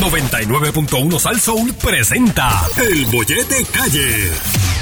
99.1 Sal Soul presenta El Bollete Calle.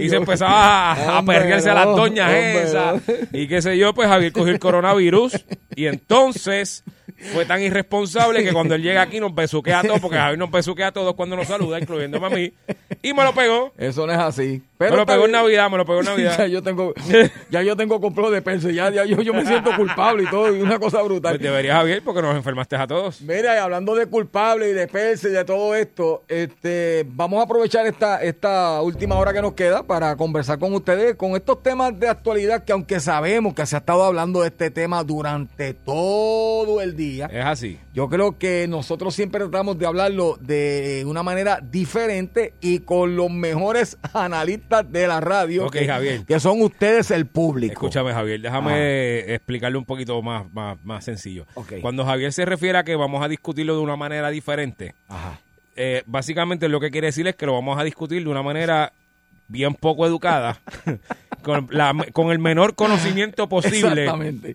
Y se empezaba a, a perrearse a las doñas hombre, esas. no. Y qué sé yo, pues Javier cogió el coronavirus. Y entonces fue tan irresponsable que cuando él llega aquí nos besuquea a todos, porque Javier nos besuquea a todos cuando nos saluda, incluyéndome a mí. Y me lo pegó. Eso no es así. Me lo pegó en. Navidad, me lo pegó en ya Navidad. yo tengo, ya yo tengo compro de peso, ya, ya yo, yo me siento culpable y todo, y una cosa brutal. Pues debería Javier, porque nos enfermaste a todos. Mira, y hablando de culpable y de perse y de todo esto, este, vamos a aprovechar esta, esta última hora que nos queda para conversar con ustedes con estos temas de actualidad que aunque sabemos que se ha estado hablando de este tema durante todo el día, Es así. yo creo que nosotros siempre tratamos de hablarlo de una manera diferente y con los mejores analistas de la radio, que, Javier. que son ustedes el público. Escúchame, Javier, déjame explicarle un poquito más, más, más sencillo. Cuando Javier se refiere a que vamos a discutirlo de una manera diferente, Ajá. eh, básicamente lo que quiere decir es que lo vamos a discutir de una manera bien poco educada, con, la- con el menor conocimiento posible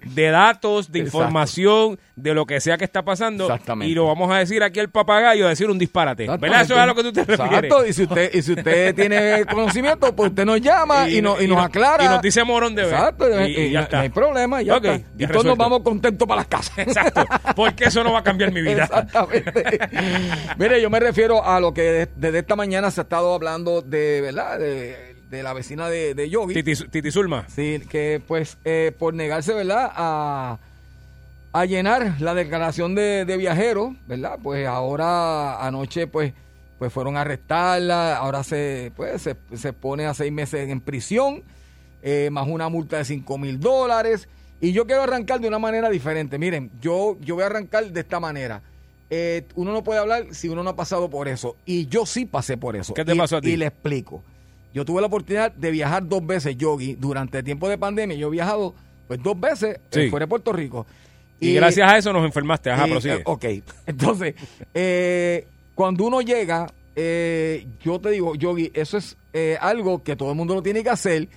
de datos, de Exacto. información, de lo que sea que está pasando, y lo vamos a decir aquí al papagayo, a decir un disparate. ¿Verdad? Eso es a lo que tú te refieres. Exacto, y si usted, y si usted tiene conocimiento, pues usted nos llama y, no- y nos aclara. Y nos dice morón de ver. Exacto, Y, y, y ya no, está. no hay problema, ya Ok, está. y Y todos nos vamos contentos para las casas. Exacto, porque eso no va a cambiar mi vida. Exactamente. Mire, yo me refiero a lo que de- desde esta mañana se ha estado hablando de, ¿verdad? De, de la vecina de, de Yogi. Titi, Titi Zulma. Sí, que pues eh, por negarse, ¿verdad? A, a llenar la declaración de, de viajeros, ¿verdad? Pues ahora anoche pues pues fueron a arrestarla, ahora se pues se, se pone a seis meses en prisión, eh, más una multa de cinco mil dólares. Y yo quiero arrancar de una manera diferente. Miren, yo, yo voy a arrancar de esta manera. Eh, uno no puede hablar si uno no ha pasado por eso. Y yo sí pasé por eso. ¿Qué te Y- pasó a ti? Y le explico. Yo tuve la oportunidad de viajar dos veces, Yogi, durante el tiempo de pandemia. Yo he viajado pues dos veces Sí. eh, fuera de Puerto Rico. Y, gracias a eso nos enfermaste. Ajá, y, prosigue. eh, ok, entonces, eh, cuando uno llega, yo te digo, Yogi, eso es algo que todo el mundo lo tiene que hacer.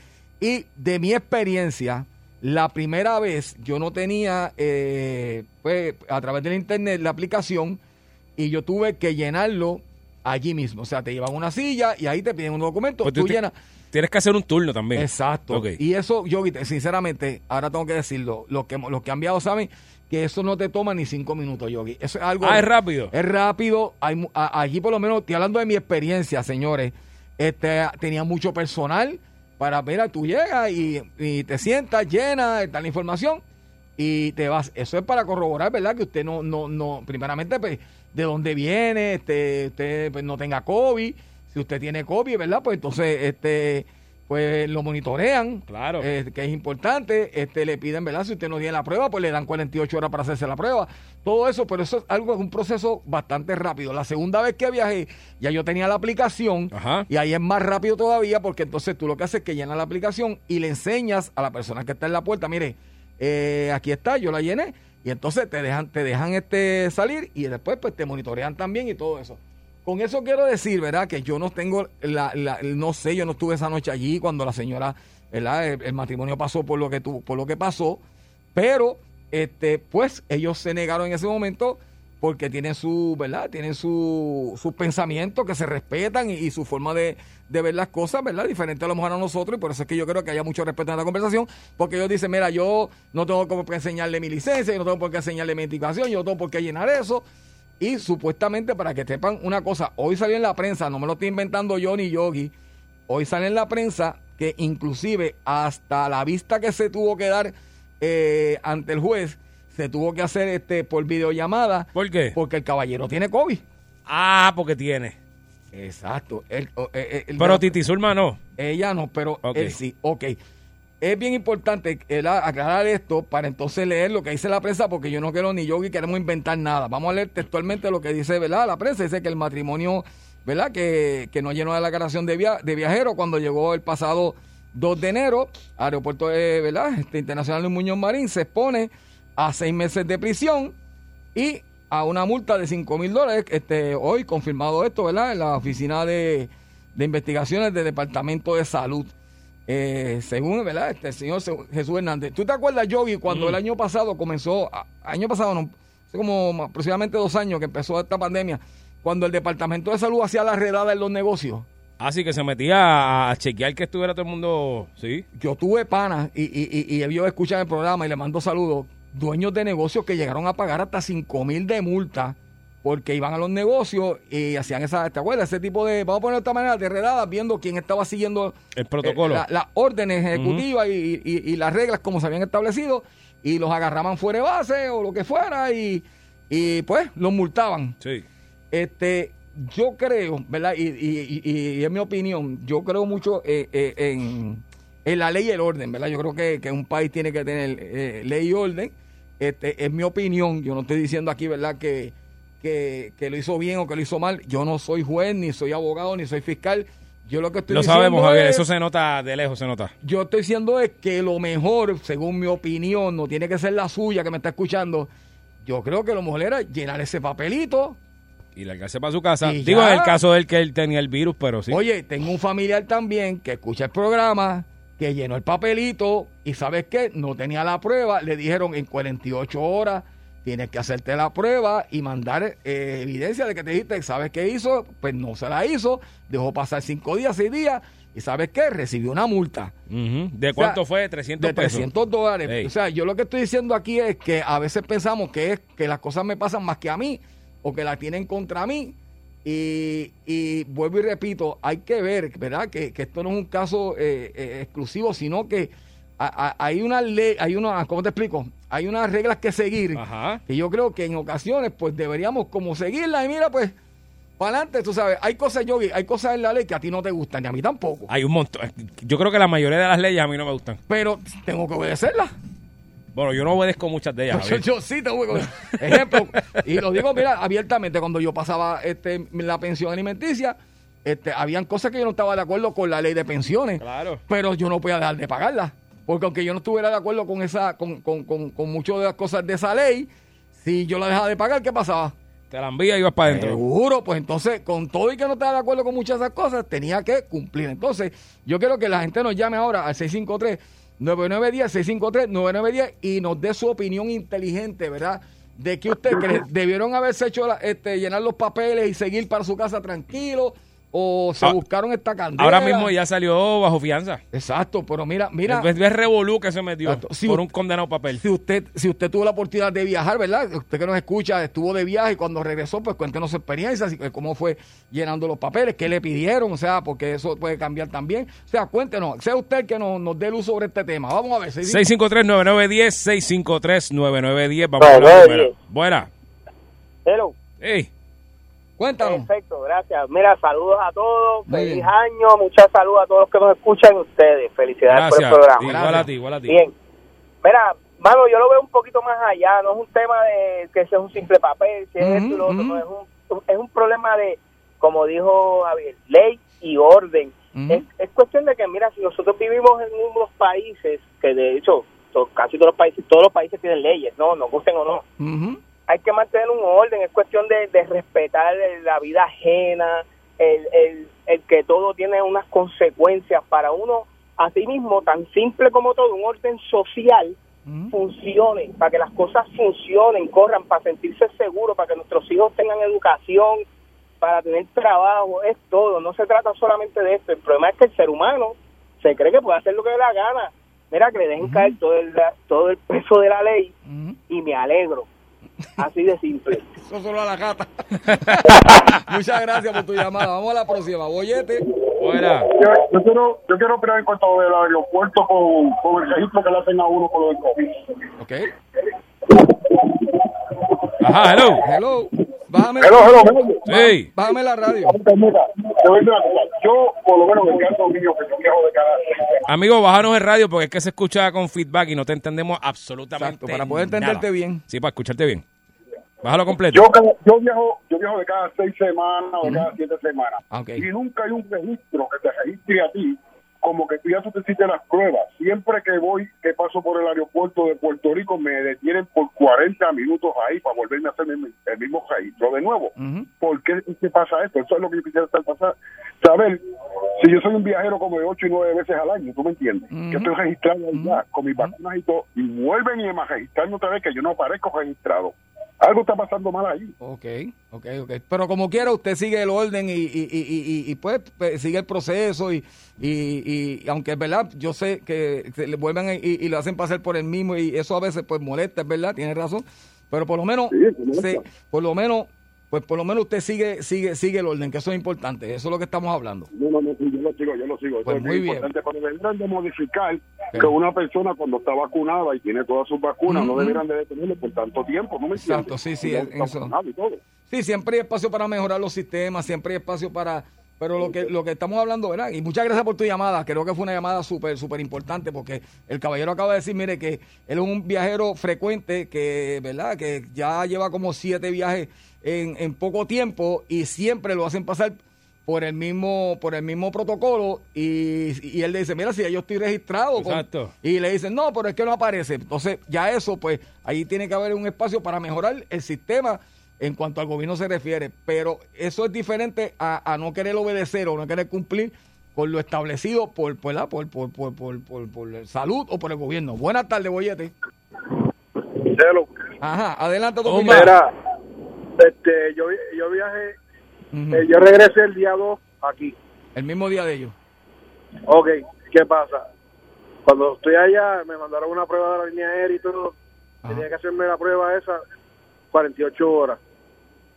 Y de mi experiencia, la primera vez yo no tenía, eh, pues, a través del internet, la aplicación, y yo tuve que llenarlo allí mismo. O sea, te llevan una silla y ahí te piden un documento, Pues tú ti- llenas. Tienes que hacer un turno también. Exacto. Y eso, yo, sinceramente, ahora tengo que decirlo, los que, los que han viajado saben que eso no te toma ni cinco minutos, Yogi. Eso es algo... Ah, es rápido. Es rápido. Hay, a- allí por lo menos, estoy hablando de mi experiencia, señores. Este, tenía mucho personal para, mira, tú llegas y, y te sientas, llena, está la información y te vas. Eso es para corroborar, ¿verdad? Que usted no, no, no, primeramente, pues, de dónde viene, este, usted pues, no tenga COVID. Si usted tiene COVID, ¿verdad? Pues entonces, este, pues lo monitorean. Claro. eh, que es importante. Este, le piden, ¿verdad? Si usted no tiene la prueba, pues le dan 48 horas para hacerse la prueba. Todo eso, pero eso es algo, es un proceso bastante rápido. La segunda vez que viajé, ya yo tenía la aplicación. Ajá. Y ahí es más rápido todavía porque entonces tú lo que haces es que llenas la aplicación y le enseñas a la persona que está en la puerta, mire, eh, aquí está, yo la llené y entonces te dejan, te dejan este salir y después pues te monitorean también y todo eso. Con eso quiero decir, ¿verdad? Que yo no tengo, la, no sé, yo no estuve esa noche allí cuando la señora, ¿verdad? El, el matrimonio pasó por lo que tu, por lo que pasó, pero, este, pues ellos se negaron en ese momento porque tienen su, ¿verdad? Tienen su, sus pensamientos que se respetan y, su forma de, de ver las cosas, ¿verdad? Diferente a lo mejor a nosotros y por eso es que yo creo que haya mucho respeto en la conversación porque ellos dicen, mira, yo no tengo como que enseñarle mi licencia, yo no tengo por qué enseñarle mi identificación, yo no tengo por qué llenar eso. Y supuestamente, para que sepan una cosa, hoy salió en la prensa, no me lo estoy inventando yo ni Yogi, hoy sale en la prensa que inclusive hasta la vista que se tuvo que dar eh, ante el juez, se tuvo que hacer este por videollamada ¿Por qué? porque el caballero tiene COVID. Ah, porque tiene. Exacto. Él- eh, eh, Pero Titi Zulma no. ella no, pero él sí. Ok. Es bien importante a- aclarar esto para entonces leer lo que dice la prensa, porque yo no quiero ni yo ni queremos inventar nada. Vamos a leer textualmente lo que dice ¿verdad? la prensa. Dice que el matrimonio, ¿verdad? Que, que no llenó de la declaración de, via- de viajero cuando llegó el pasado 2 de enero, aeropuerto de, ¿verdad? Este, Internacional de Muñoz Marín, se expone a seis meses de prisión y a una multa de 5 mil dólares. Este, hoy confirmado esto, ¿verdad? En la oficina de, de investigaciones del Departamento de Salud. Eh, según, ¿verdad? Este señor Se- Jesús Hernández. ¿Tú te acuerdas, Yogi, cuando el año pasado comenzó, año pasado no, hace como aproximadamente dos años que empezó esta pandemia, cuando el Departamento de Salud hacía la redada en los negocios? Así que se metía a, chequear que estuviera todo el mundo. Sí. Yo tuve panas y, y, y, y escuchan el programa y le mando saludos. Dueños de negocios que llegaron a pagar hasta 5 mil de multa porque iban a los negocios y hacían esa, ¿te acuerdas? Ese tipo de, vamos a poner de esta manera, de redadas, viendo quién estaba siguiendo El protocolo. eh, la- las órdenes ejecutivas y, y- y las reglas como se habían establecido y los agarraban fuera de base o lo que fuera y, y pues los multaban. Sí. Este, yo creo, ¿verdad? Y, y, y- y es mi opinión, yo creo mucho eh, eh, en, en la ley y el orden, ¿verdad? Yo creo que, que un país tiene que tener eh, ley y orden. Este, es mi opinión, yo no estoy diciendo aquí, ¿verdad? Que, que, que lo hizo bien o que lo hizo mal. Yo no soy juez, ni soy abogado, ni soy fiscal. Yo lo que estoy Lo diciendo sabemos, Javier. es- Eso se nota de lejos, se nota. yo estoy diciendo es que lo mejor, según mi opinión, no tiene que ser la suya que me está escuchando. Yo creo que lo mejor era llenar ese papelito. Y largarse para su casa. Y Digo, ya. en el caso de él que él tenía el virus, pero sí. Oye, tengo un familiar también que escucha el programa, que llenó el papelito y ¿sabes qué? No tenía la prueba. Le dijeron en 48 horas tienes que hacerte la prueba y mandar eh, evidencia de que te dijiste, ¿sabes qué hizo? Pues no se la hizo, dejó pasar 5 días, 6 días y ¿sabes qué? Recibió una multa. ¿De O sea, cuánto fue? 300 de pesos. 300 dólares. Ey. O sea, yo lo que estoy diciendo aquí es que a veces pensamos que es que las cosas me pasan más que a mí o que las tienen contra mí. Y, y vuelvo y repito, hay que ver, ¿verdad? Que, que esto no es un caso eh, eh, exclusivo, sino que a- a- hay una ley, hay una, ¿cómo te explico? Hay unas reglas que seguir. Ajá. Que yo creo que en ocasiones, pues deberíamos como seguirlas. Y mira, pues, para adelante, tú sabes, hay cosas, yo hay cosas en la ley que a ti no te gustan, ni a mí tampoco. Hay un montón. Yo creo que la mayoría de las leyes a mí no me gustan. Pero tengo que obedecerlas. Bueno, yo no obedezco muchas de ellas. Yo, sí tengo que- Ejemplo, y lo digo, mira, abiertamente, cuando yo pasaba este, la pensión alimenticia, este, habían cosas que yo no estaba de acuerdo con la ley de pensiones. Claro. Pero yo no podía dejar de pagarla. Porque aunque yo no estuviera de acuerdo con esa, con, con, con, con muchas de las cosas de esa ley, si yo la dejaba de pagar, ¿qué pasaba? Te la envía y vas para adentro. Seguro, pues entonces, con todo y que no estaba de acuerdo con muchas de esas cosas, tenía que cumplir. Entonces, yo quiero que la gente nos llame ahora al 653-9910, 653-9910 y nos dé su opinión inteligente, ¿verdad? De que usted cree, debieron haberse hecho, la- este, llenar los papeles y seguir para su casa tranquilo, o se Ah, buscaron esta candela. Ahora mismo ya salió bajo fianza. Exacto, pero mira, mira. Es, es revolú que se metió Exacto. Si por un condenado papel. Si usted, si usted tuvo la oportunidad de viajar, ¿verdad? Usted que nos escucha, estuvo de viaje y cuando regresó, pues cuéntenos su experiencia, así que cómo fue llenando los papeles, qué le pidieron, o sea, porque eso puede cambiar también. O sea, cuéntenos, sea usted el que nos, nos dé luz sobre este tema. Vamos a ver. seis- 653-9910, 653-9910. Vamos a diez. Buena. Hello. Ey, Cuéntanos. Perfecto, gracias. Mira, saludos a todos. Muy Feliz bien. año. Muchas saludos a todos los que nos escuchan y ustedes. Felicidades por el programa. Igual Gracias. a ti, igual a ti. Bien. Mira, mano, yo lo veo un poquito más allá. No es un tema de que sea un simple papel, si es esto y lo otro. No, es, un, es un problema de, como dijo Javier, ley y orden. Es, es cuestión de que, mira, si nosotros vivimos en unos países, que de hecho, casi todos los países, todos los países tienen leyes, ¿no? Nos gusten o no. Hay que mantener un orden, es cuestión de, de respetar la vida ajena, el, el, el que todo tiene unas consecuencias para uno, así mismo, tan simple como todo, un orden social Ujú. funcione, para que las cosas funcionen, corran, para sentirse seguros, para que nuestros hijos tengan educación, para tener trabajo, es todo, no se trata solamente de esto, el problema es que el ser humano se cree que puede hacer lo que le da la gana, mira que le dejen caer todo el, todo el peso de la ley y me alegro, así de simple. Eso solo a la gata. Muchas gracias por tu llamada. Vamos a la próxima. Bollete. Buena. yo, yo quiero yo quiero opinar en cuanto del aeropuerto con, con el registro que le hacen a uno con lo del COVID. Ok. Ajá, hello. Hello. Bájame, Hello, hello, hello. Sí. bájame la radio. Yo, por lo menos, en el caso mío, que yo viajo de cada seis semanas, Amigo, bájanos el radio porque es que se escucha con feedback y no te entendemos absolutamente Exacto, para poder entenderte nada. bien. Sí, para escucharte bien. Bájalo completo. Yo, cada- yo viajo yo viajo de cada seis semanas o de cada siete semanas. Ah. Y nunca hay un registro que te registre a ti como que tú ya tú te hiciste las pruebas. Siempre que voy, que paso por el aeropuerto de Puerto Rico, me detienen por 40 minutos ahí para volverme a hacer el, mismo registro de nuevo. Ujú. ¿Por qué que pasa esto? Eso es lo que yo quisiera estar pasar. Saber si yo soy un viajero como de 8 y 9 veces al año, ¿tú me entiendes? Ujú. Que estoy registrado ya con mis vacunas y todo, y vuelven y me registran otra vez que yo no aparezco registrado. Algo está pasando mal ahí. Ok, ok, ok. Pero como quiera, usted sigue el orden y, y, y, y, pues pues, sigue el proceso y, y, y aunque es verdad, yo sé que se le vuelven y, y lo hacen pasar por el mismo y eso a veces pues molesta, es verdad, tiene razón. Pero por lo menos, Sí, se- por lo menos, pues por lo menos usted sigue, sigue, sigue el orden, que eso es importante. Eso es lo que estamos hablando. No, no, no, sí, yo lo sigo, yo lo sigo. Eso Pues es muy bien bien. importante, pero deberían de modificar que una persona cuando está vacunada y tiene todas sus vacunas, no deberían de detenerlo por tanto tiempo, ¿no me entiendes? Exacto, sí, sí, es- está eso. Sí, siempre hay espacio para mejorar los sistemas, siempre hay espacio para... Pero lo que lo que estamos hablando, ¿verdad? Y muchas gracias por tu llamada. Creo que fue una llamada súper, súper importante porque el caballero acaba de decir, mire, que él es un viajero frecuente que, ¿verdad? Que ya lleva como siete viajes en, en poco tiempo y siempre lo hacen pasar por el mismo por el mismo protocolo y, y él le dice, mira, si ya yo estoy registrado. con-". Exacto. y le dicen, no, pero es que no aparece. Entonces, ya eso, pues, ahí tiene que haber un espacio para mejorar el sistema en cuanto al gobierno se refiere. Pero eso es diferente a, a no querer obedecer o no querer cumplir con lo establecido por, por, la- por, por, por, por, por- por salud o por el gobierno. Buenas tardes, Boyete. Ajá, adelante tu este, yo, yo viajé, eh, yo regresé el día 2 aquí. El mismo día de ellos. Ok, ¿qué pasa? Cuando estoy allá, me mandaron una prueba de la línea aérea y todo. Ajá. Tenía que hacerme la prueba esa 48 horas.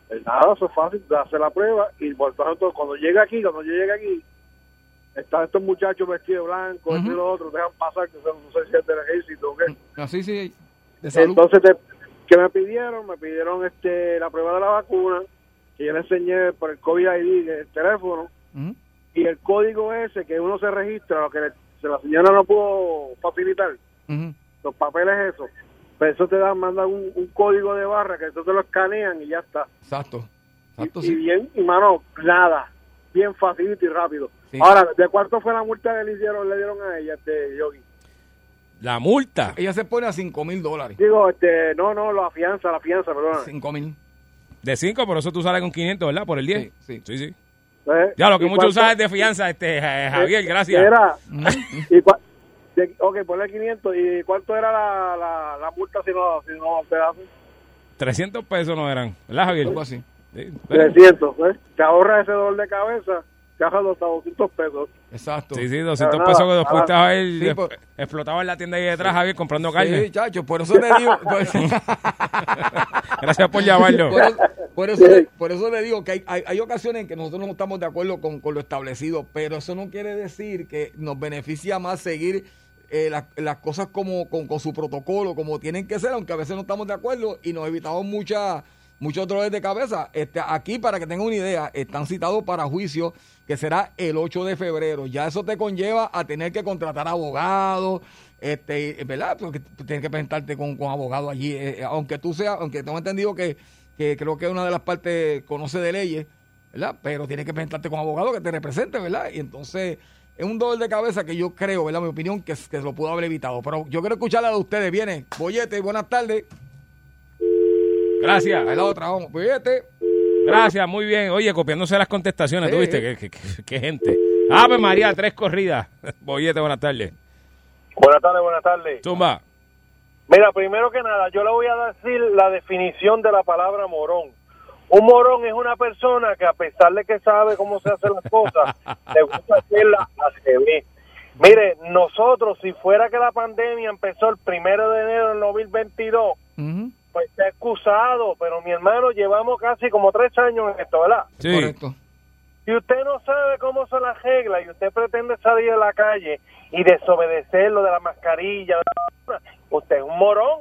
Pues nada, eso es fácil, de hacer la prueba y por tanto, cuando llegue aquí, cuando yo llegue aquí, están estos muchachos vestidos de blanco, esto y Ujú. lo otro, dejan pasar, que son- no sé si es del ejército o qué. Así sí, de salud. Entonces, te- ¿qué me pidieron? Me pidieron este la prueba de la vacuna, que yo le enseñé por el COVID ID del teléfono, y el código ese que uno se registra, lo que le- se la señora no pudo facilitar, los papeles esos, pues eso te dan, mandan un, un código de barra que eso te lo escanean y ya está. Exacto. Y, Exacto, y sí. bien, y mano, nada, bien facilito y rápido. Sí. Ahora, ¿de cuánto fue la multa que le hicieron, le dieron a ella, este Yogi? La multa. Ella se pone a 5 mil dólares. Digo, este, no, no, la fianza, la fianza, perdón. 5 mil. De 5, por eso tú sales con 500, ¿verdad? Por el 10. Sí, sí. sí. sí. ¿Eh? Ya, lo que ¿Y muchos usan es de fianza, este, eh, Javier, gracias. Era, y cua- de- ok, ponle 500. ¿Y cuánto era la, la, la multa si no, si no te hacen? 300 pesos no eran, ¿verdad, Javier? Algo así. Sí, bueno. 300, ¿eh? Te ahorras ese dolor de cabeza, ahorras hasta 200 pesos. Exacto. Sí, sí, 200 Pero pesos nada, que después nada. a ver, Sí, por- explotaba en la tienda ahí detrás, Javier, comprando carne. Sí, chacho, por eso le digo. Por, Gracias por llamarlo. por eso, por eso le, por eso le digo que hay, hay, hay ocasiones en que nosotros no estamos de acuerdo con, con lo establecido, pero eso no quiere decir que nos beneficia más seguir eh, las- las cosas como con, con su protocolo, como tienen que ser, aunque a veces no estamos de acuerdo y nos evitamos mucha, muchos dolores de cabeza. Este, aquí, para que tengan una idea, están citados para juicio que será el 8 de febrero. Ya eso te conlleva a tener que contratar abogados, este, ¿verdad? Porque tienes que presentarte con, con abogados allí, eh, eh, aunque tú seas, aunque tengo entendido que, que creo que una de las partes conoce de leyes, ¿verdad? Pero tienes que presentarte con abogado que te represente, ¿verdad? Y entonces es un dolor de cabeza que yo creo, ¿verdad? Mi opinión, que, que se lo pudo haber evitado. Pero yo quiero escuchar la de ustedes. Viene, Boyete, buenas tardes. Gracias. Ahí la otra, vamos. Boyete. Gracias, muy bien. Oye, copiándose las contestaciones, Sí. ¿tú viste? ¿Qué, qué, qué- qué gente? Ave María, tres corridas. Boyete, buenas tardes. Buenas tardes, buenas tardes. Zumba. Mira, primero que nada, yo le voy a decir la definición de la palabra morón. Un morón es una persona que a pesar de que sabe cómo se hacen las cosas, le gusta hacerlas al revés. Mire, nosotros, si fuera que la pandemia empezó el primero de enero del 2022, Ujú, pues está excusado, pero mi hermano, llevamos casi como tres años en esto, ¿verdad? Sí. Correcto. Si usted no sabe cómo son las reglas y usted pretende salir a la calle y desobedecer lo de la mascarilla, usted es un morón.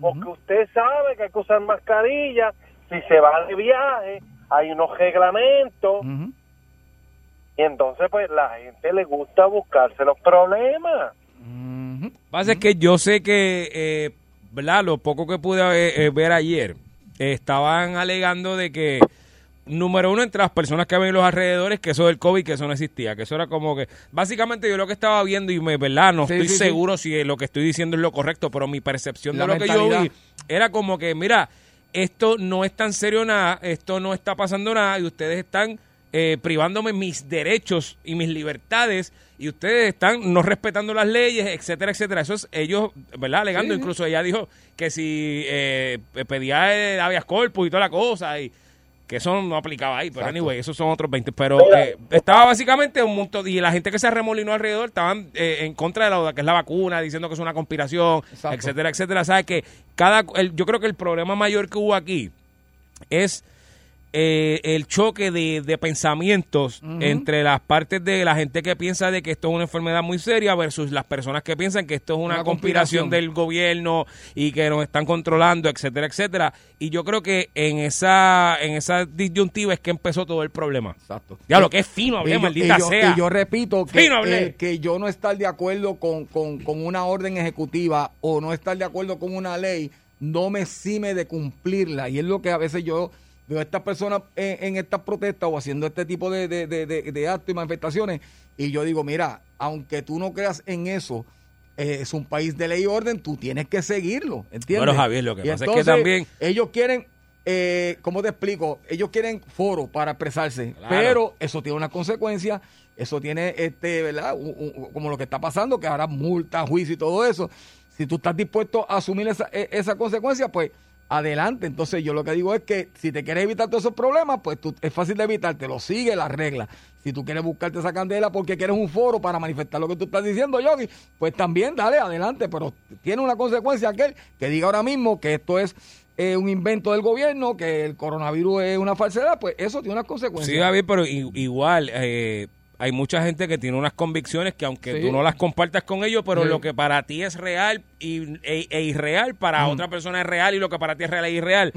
porque usted sabe que hay que usar mascarilla, si se va de viaje, hay unos reglamentos, y entonces pues la gente le gusta buscarse los problemas. Ujú. pasa es que yo sé que, eh, ¿verdad? Lo poco que pude eh, eh, ver ayer, eh, estaban alegando de que, número uno, entre las personas que ven en los alrededores, que eso del COVID, que eso no existía, que eso era como que, básicamente yo lo que estaba viendo y me, ¿verdad? No Sí, estoy sí, sí. seguro si lo que estoy diciendo es lo correcto, pero mi percepción La de lo que yo vi era como que, mira, esto no es tan serio nada, esto no está pasando nada y ustedes están eh, privándome mis derechos y mis libertades y ustedes están no respetando las leyes, etcétera, etcétera. Eso es ellos, ¿verdad? Alegando, Sí, incluso ella dijo que si eh, pedía el habeas corpus y toda la cosa y que eso no aplicaba ahí, pero Exacto. anyway, esos son otros 20. Pero eh, estaba básicamente un montón, y la gente que se remolinó alrededor estaban eh, en contra de la que es la vacuna, diciendo que es una conspiración, Exacto. etcétera, etcétera. ¿Sabes que cada el- Yo creo que el problema mayor que hubo aquí es eh, el choque de, de pensamientos entre las partes de la gente que piensa de que esto es una enfermedad muy seria versus las personas que piensan que esto es una, Una conspiración del gobierno y que nos están controlando, etcétera, etcétera. Y yo creo que en esa en esa disyuntiva es que empezó todo el problema. Exacto. Ya lo que es fino, hablé, Y yo- maldita yo, sea. y yo repito que, Fino eh, que yo no estar de acuerdo con, con- con una orden ejecutiva o no estar de acuerdo con una ley no me exime de cumplirla. Y es lo que a veces yo veo a estas personas en, en estas protestas o haciendo este tipo de, de, de- de- actos y manifestaciones. Y yo digo, mira, aunque tú no creas en eso, eh, es un país de ley y orden, tú tienes que seguirlo. ¿Entiendes? Bueno, Javier, lo que Y pasa es que también- Ellos quieren, eh, ¿cómo te explico? Ellos quieren foro para expresarse, Claro. pero eso tiene una consecuencia, eso tiene, este, ¿verdad? Un- un- como lo que está pasando, que ahora multa, juicio y todo eso. Si tú estás dispuesto a asumir esa, e- esa consecuencia, pues adelante. Entonces yo lo que digo es que si te quieres evitar todos esos problemas, pues tú, es fácil de evitártelo, sigue las reglas. Si tú quieres buscarte esa candela porque quieres un foro para manifestar lo que tú estás diciendo, Yogi, pues también dale adelante, pero tiene una consecuencia aquel que diga ahora mismo que esto es eh, un invento del gobierno, que el coronavirus es una falsedad, pues eso tiene unas consecuencias. Sí, Javier, pero igual eh, hay mucha gente que tiene unas convicciones que aunque Sí. tú no las compartas con ellos, pero Sí. lo que para ti es real y, e, e irreal, para otra persona es real y lo que para ti es real e irreal,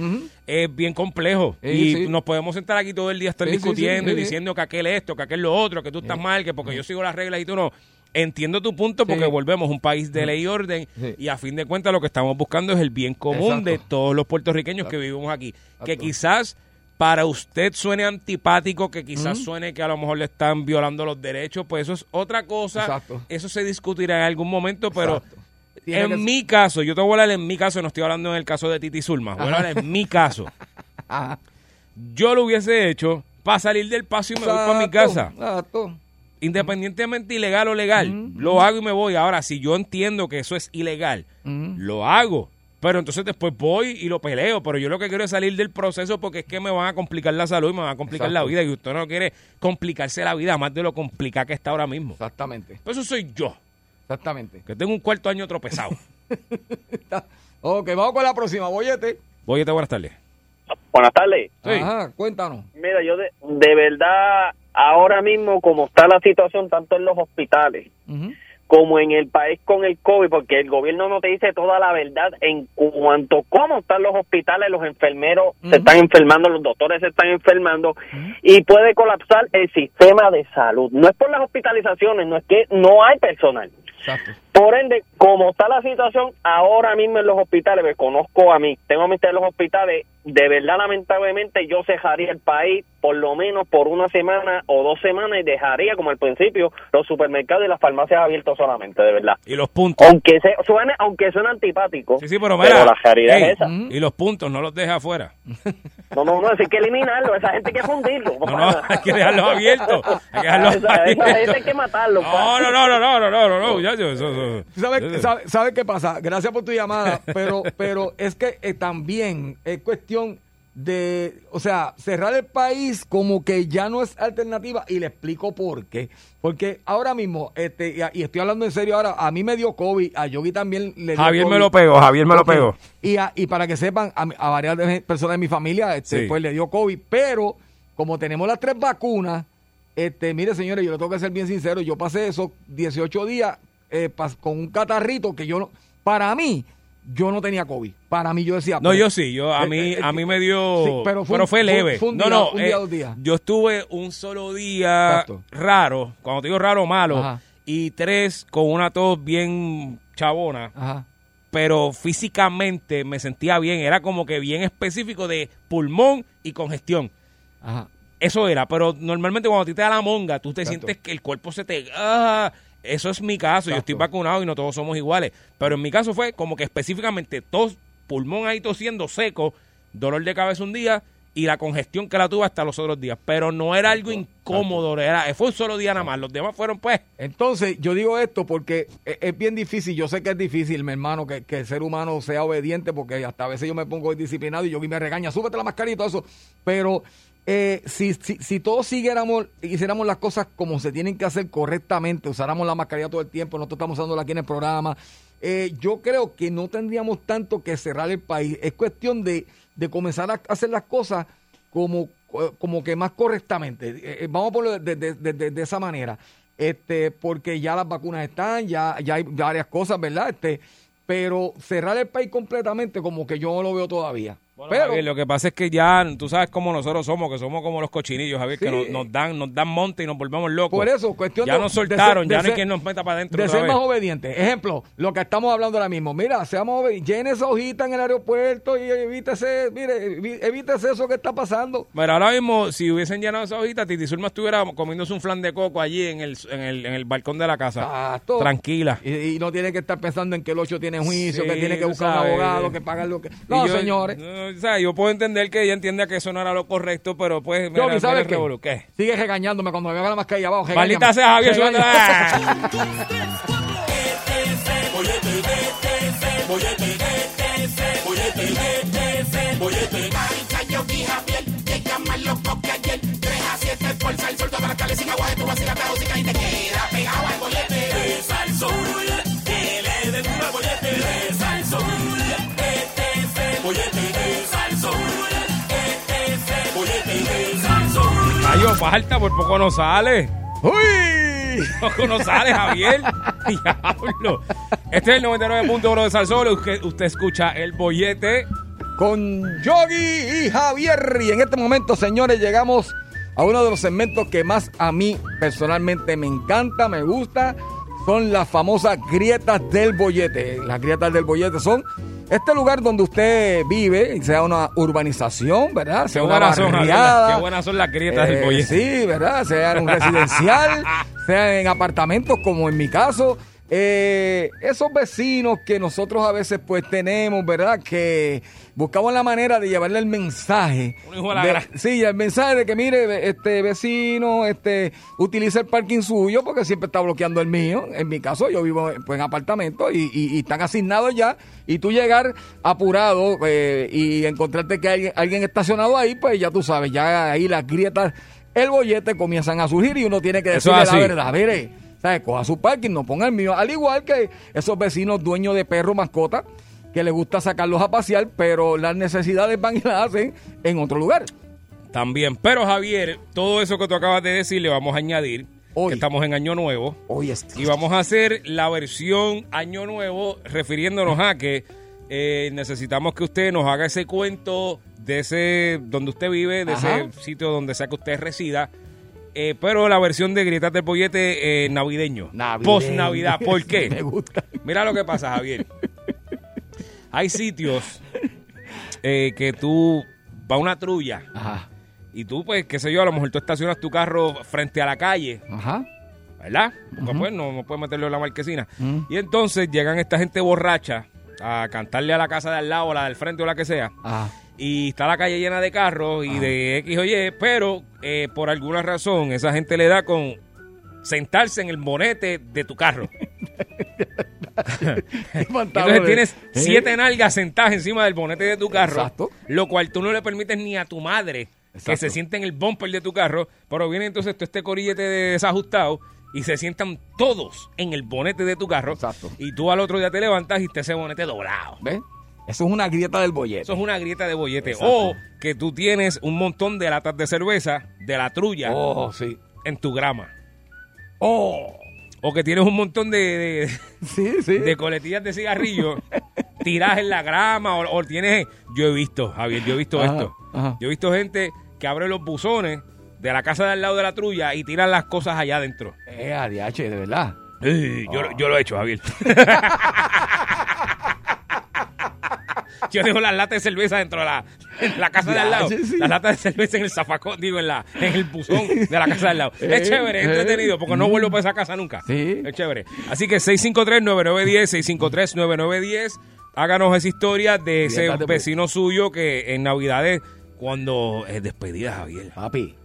es bien complejo. Y sí. nos podemos sentar aquí todo el día a estar discutiendo y diciendo que aquel esto, que aquel lo otro, que tú estás mal, que porque yo sigo las reglas y tú no. Entiendo tu punto porque Sí. volvemos un país de ley y orden Sí. y a fin de cuentas lo que estamos buscando es el bien común Exacto. de todos los puertorriqueños que vivimos aquí. Que quizás para usted suene antipático, que quizás suene que a lo mejor le están violando los derechos, pues eso es otra cosa. Exacto. Eso se discutirá en algún momento, pero Exacto. En que- mi caso, yo te voy a hablar en mi caso, no estoy hablando en el caso de Titi Zulma, voy a hablar en mi caso. Ajá. Yo lo hubiese hecho para salir del paso y me voy para mi casa. exacto. Independientemente ilegal o legal, lo hago y me voy. Ahora, si yo entiendo que eso es ilegal, Ujú. lo hago. Pero entonces después voy y lo peleo. Pero yo lo que quiero es salir del proceso porque es que me van a complicar la salud y me van a complicar la vida. Y usted no quiere complicarse la vida más de lo complicada que está ahora mismo. Exactamente, Pues eso soy yo, exactamente. que tengo un cuarto año tropezado. ok, vamos con la próxima, bollete. Voy a buenas tardes. Buenas tardes. Sí. Ajá, cuéntanos. Mira, yo de, de verdad, ahora mismo como está la situación tanto en los hospitales Ujú. Como en el país con el COVID, porque el gobierno no te dice toda la verdad en cuanto a cómo están los hospitales, los enfermeros se están enfermando, los doctores se están enfermando y puede colapsar el sistema de salud. No es por las hospitalizaciones, no es que no hay personal. Exacto. Por ende, como está la situación ahora mismo en los hospitales, me conozco a mí, tengo amistad en los hospitales, de verdad, lamentablemente, yo cejaría el país por lo menos por una semana o dos semanas y dejaría, como al principio, los supermercados y las farmacias abiertos solamente, de verdad. Y los puntos. Aunque se, suene, aunque suene antipático, Sí, sí, pero mira. la realidad es esa. Y los puntos, no los deje afuera. No, no, no, hay que eliminarlo, esa gente hay que fundirlo. No, no, hay que dejarlos abiertos. Hay que dejarlos esa, esa gente hay abiertos. que matarlo. No, no, no, no, no, no, no, no, no, muchacho, eso, eso- ¿Sabes sabe, sabe qué pasa? Gracias por tu llamada, pero, pero es que eh, también es cuestión de, o sea, cerrar el país como que ya no es alternativa y le explico por qué. Porque ahora mismo, este, y, estoy hablando en serio ahora, a mí me dio COVID, a Yogi también le dio Javier me lo pegó, Javier me lo pegó. Y, a- y para que sepan, a, a varias personas de mi familia, este, Sí. pues le dio COVID, pero como tenemos las tres vacunas, este, mire señores, yo le tengo que ser bien sincero, yo pasé esos 18 días eh, con un catarrito que yo no, para mí, yo no tenía COVID. Para mí yo decía... No, yo sí, yo a eh, mí eh, a mí me dio sí, pero pero fue, fue leve. fue- fue un no, día- no, un día, eh, dos días. yo estuve un solo día Exacto. raro, cuando te digo raro malo, Ajá. y tres con una tos bien chabona, Ajá. pero físicamente me sentía bien, era como que bien específico de pulmón y congestión. Ajá. Eso era, pero normalmente cuando a ti te da la monga, tú te Exacto. sientes que el cuerpo se te... ah, eso es mi caso, yo estoy vacunado y no todos somos iguales. Pero en mi caso fue como que específicamente tos, pulmón ahí tosiendo seco, dolor de cabeza un día y la congestión que la tuve hasta los otros días. Pero no era algo incómodo, era, fue un solo día nada más. Los demás fueron pues... Entonces, yo digo esto porque es, es bien difícil, yo sé que es difícil, mi hermano, que, que el ser humano sea obediente, porque hasta a veces yo me pongo disciplinado y yo me regaña, súbete la mascarilla y todo eso, pero eh, si, si, si todos siguiéramos, hiciéramos las cosas como se tienen que hacer correctamente, usáramos la mascarilla todo el tiempo, nosotros estamos usándola aquí en el programa, eh, yo creo que no tendríamos tanto que cerrar el país, es cuestión de, de comenzar a hacer las cosas como, como que más correctamente. Eh, eh, vamos a ponerlo de- de- de esa manera. Este, porque ya las vacunas están, ya, ya hay varias cosas, ¿verdad? Este, pero cerrar el país completamente como que yo no lo veo todavía. Bueno, pero, Javier, lo que pasa es que ya tú sabes cómo nosotros somos, que somos como los cochinillos, Javier, que Sí. nos, nos dan nos dan monte y nos volvemos locos. por eso, cuestión ya de- nos de ser- soltaron, de ya no hay ser- quien nos meta para adentro de otra ser vez. más obedientes. Ejemplo, lo que estamos hablando ahora mismo. Mira, seamos obedientes. Llene esa hojita en el aeropuerto y evítese, mire, evítese eso que está pasando. Pero ahora mismo, si hubiesen llenado esa hojita, Titi Zulma estuviera comiéndose un flan de coco allí en el, en el, en el balcón de la casa. Exacto. Tranquila. Y, y no tiene que estar pensando en que el 8 tiene juicio, Sí, que tiene que buscar un abogado, que pagar lo que... No, yo- señores. no, o sea, yo puedo entender que ella entienda que eso no era lo correcto, pero pues, mira, ¿sabes mira el qué? Sigue regañándome cuando me vea la mascarilla abajo. Maldita sea, Javier. falta, por poco no sale. ¡Uy! Poco no sale, Javier. Diablo. Este es el 99.1 de Salsolo. Usted, usted escucha el bollete. Con Yogi y Javier. Y en este momento, señores, llegamos a uno de los segmentos que más a mí personalmente me encanta, me gusta. Son las famosas grietas del bollete. Las grietas del bollete son este lugar donde usted vive, sea una urbanización, ¿verdad? Qué Sea una buenas son, barriada. Qué buenas son las grietas del Eh, bollete. Sí, ¿verdad? Sea en un residencial, sea en apartamentos como en mi caso. Eh, esos vecinos que nosotros a veces pues tenemos, ¿verdad? Que buscamos la manera de llevarle el mensaje. Un hijo de la de- sí, el mensaje de que mire, este vecino, este, utiliza el parking suyo porque siempre está bloqueando el mío. En mi caso, yo vivo pues, en apartamento y, y- y están asignados ya. Y tú llegar apurado eh, y encontrarte que hay alguien estacionado ahí, pues ya tú sabes, ya ahí las grietas, el bollete comienzan a surgir y uno tiene que decirle la verdad. Mire, ¿sabes? Coja su parking, no ponga el mío. Al igual que esos vecinos dueños de perros, mascotas, que les gusta sacarlos a pasear, pero las necesidades van y las hacen en otro lugar. También. Pero, Javier, todo eso que tú acabas de decir le vamos a añadir. Hoy. Que estamos en Año Nuevo. Hoy. Y vamos a hacer la versión Año Nuevo refiriéndonos a que eh, necesitamos que usted nos haga ese cuento de ese donde usted vive, de Ajá. ese sitio donde sea que usted resida. Eh, pero la versión de Grietas del Bollete eh, navideño. Navideño. Post Navidad. ¿Por qué? Me gusta. Mira lo que pasa, Javier. Hay sitios eh, que tú vas a una trulla Ajá. y tú, pues, qué sé yo, a lo mejor tú estacionas tu carro frente a la calle, Ajá. ¿verdad? Porque pues no, no puedes meterlo en la marquesina. Ujú. Y entonces llegan esta gente borracha a cantarle a la casa de al lado, la del frente o la que sea. Ajá. Y está la calle llena de carros y de X o Y, pero eh, por alguna razón esa gente le da con sentarse en el bonete de tu carro. Entonces tienes siete nalgas sentadas encima del bonete de tu carro, Exacto. lo cual tú no le permites ni a tu madre que se siente en el bumper de tu carro, pero viene entonces todo este corillete de desajustado y se sientan todos en el bonete de tu carro Exacto. y tú al otro día te levantas y te ese bonete doblado. ¿Ves? Eso es una grieta del bollete. Eso es una grieta de bollete. Exacto. O que tú tienes un montón de latas de cerveza de la trulla Oh, sí. en tu grama. Oh. O que tienes un montón de, de- Sí, sí. de coletillas de cigarrillo tiras en la grama o, o tienes... Yo he visto, Javier, yo he visto Ajá, esto. ajá. Yo he visto gente que abre los buzones de la casa de al lado de la trulla y tiran las cosas allá adentro. Eh, ADH, de verdad. Yo, yo lo he hecho, Javier. yo dejo las latas de cerveza dentro de la, en la casa de al lado. Sí. Las latas de cerveza en el zafacón, digo, en, la, en el buzón de la casa de al lado. Eh, es chévere, es eh, entretenido, porque no vuelvo para esa casa nunca. Sí. Es chévere. Así que 653-9910, 653-9910. Háganos esa historia de ese pues. vecino suyo que en Navidades, cuando es despedida, Javier. Papi,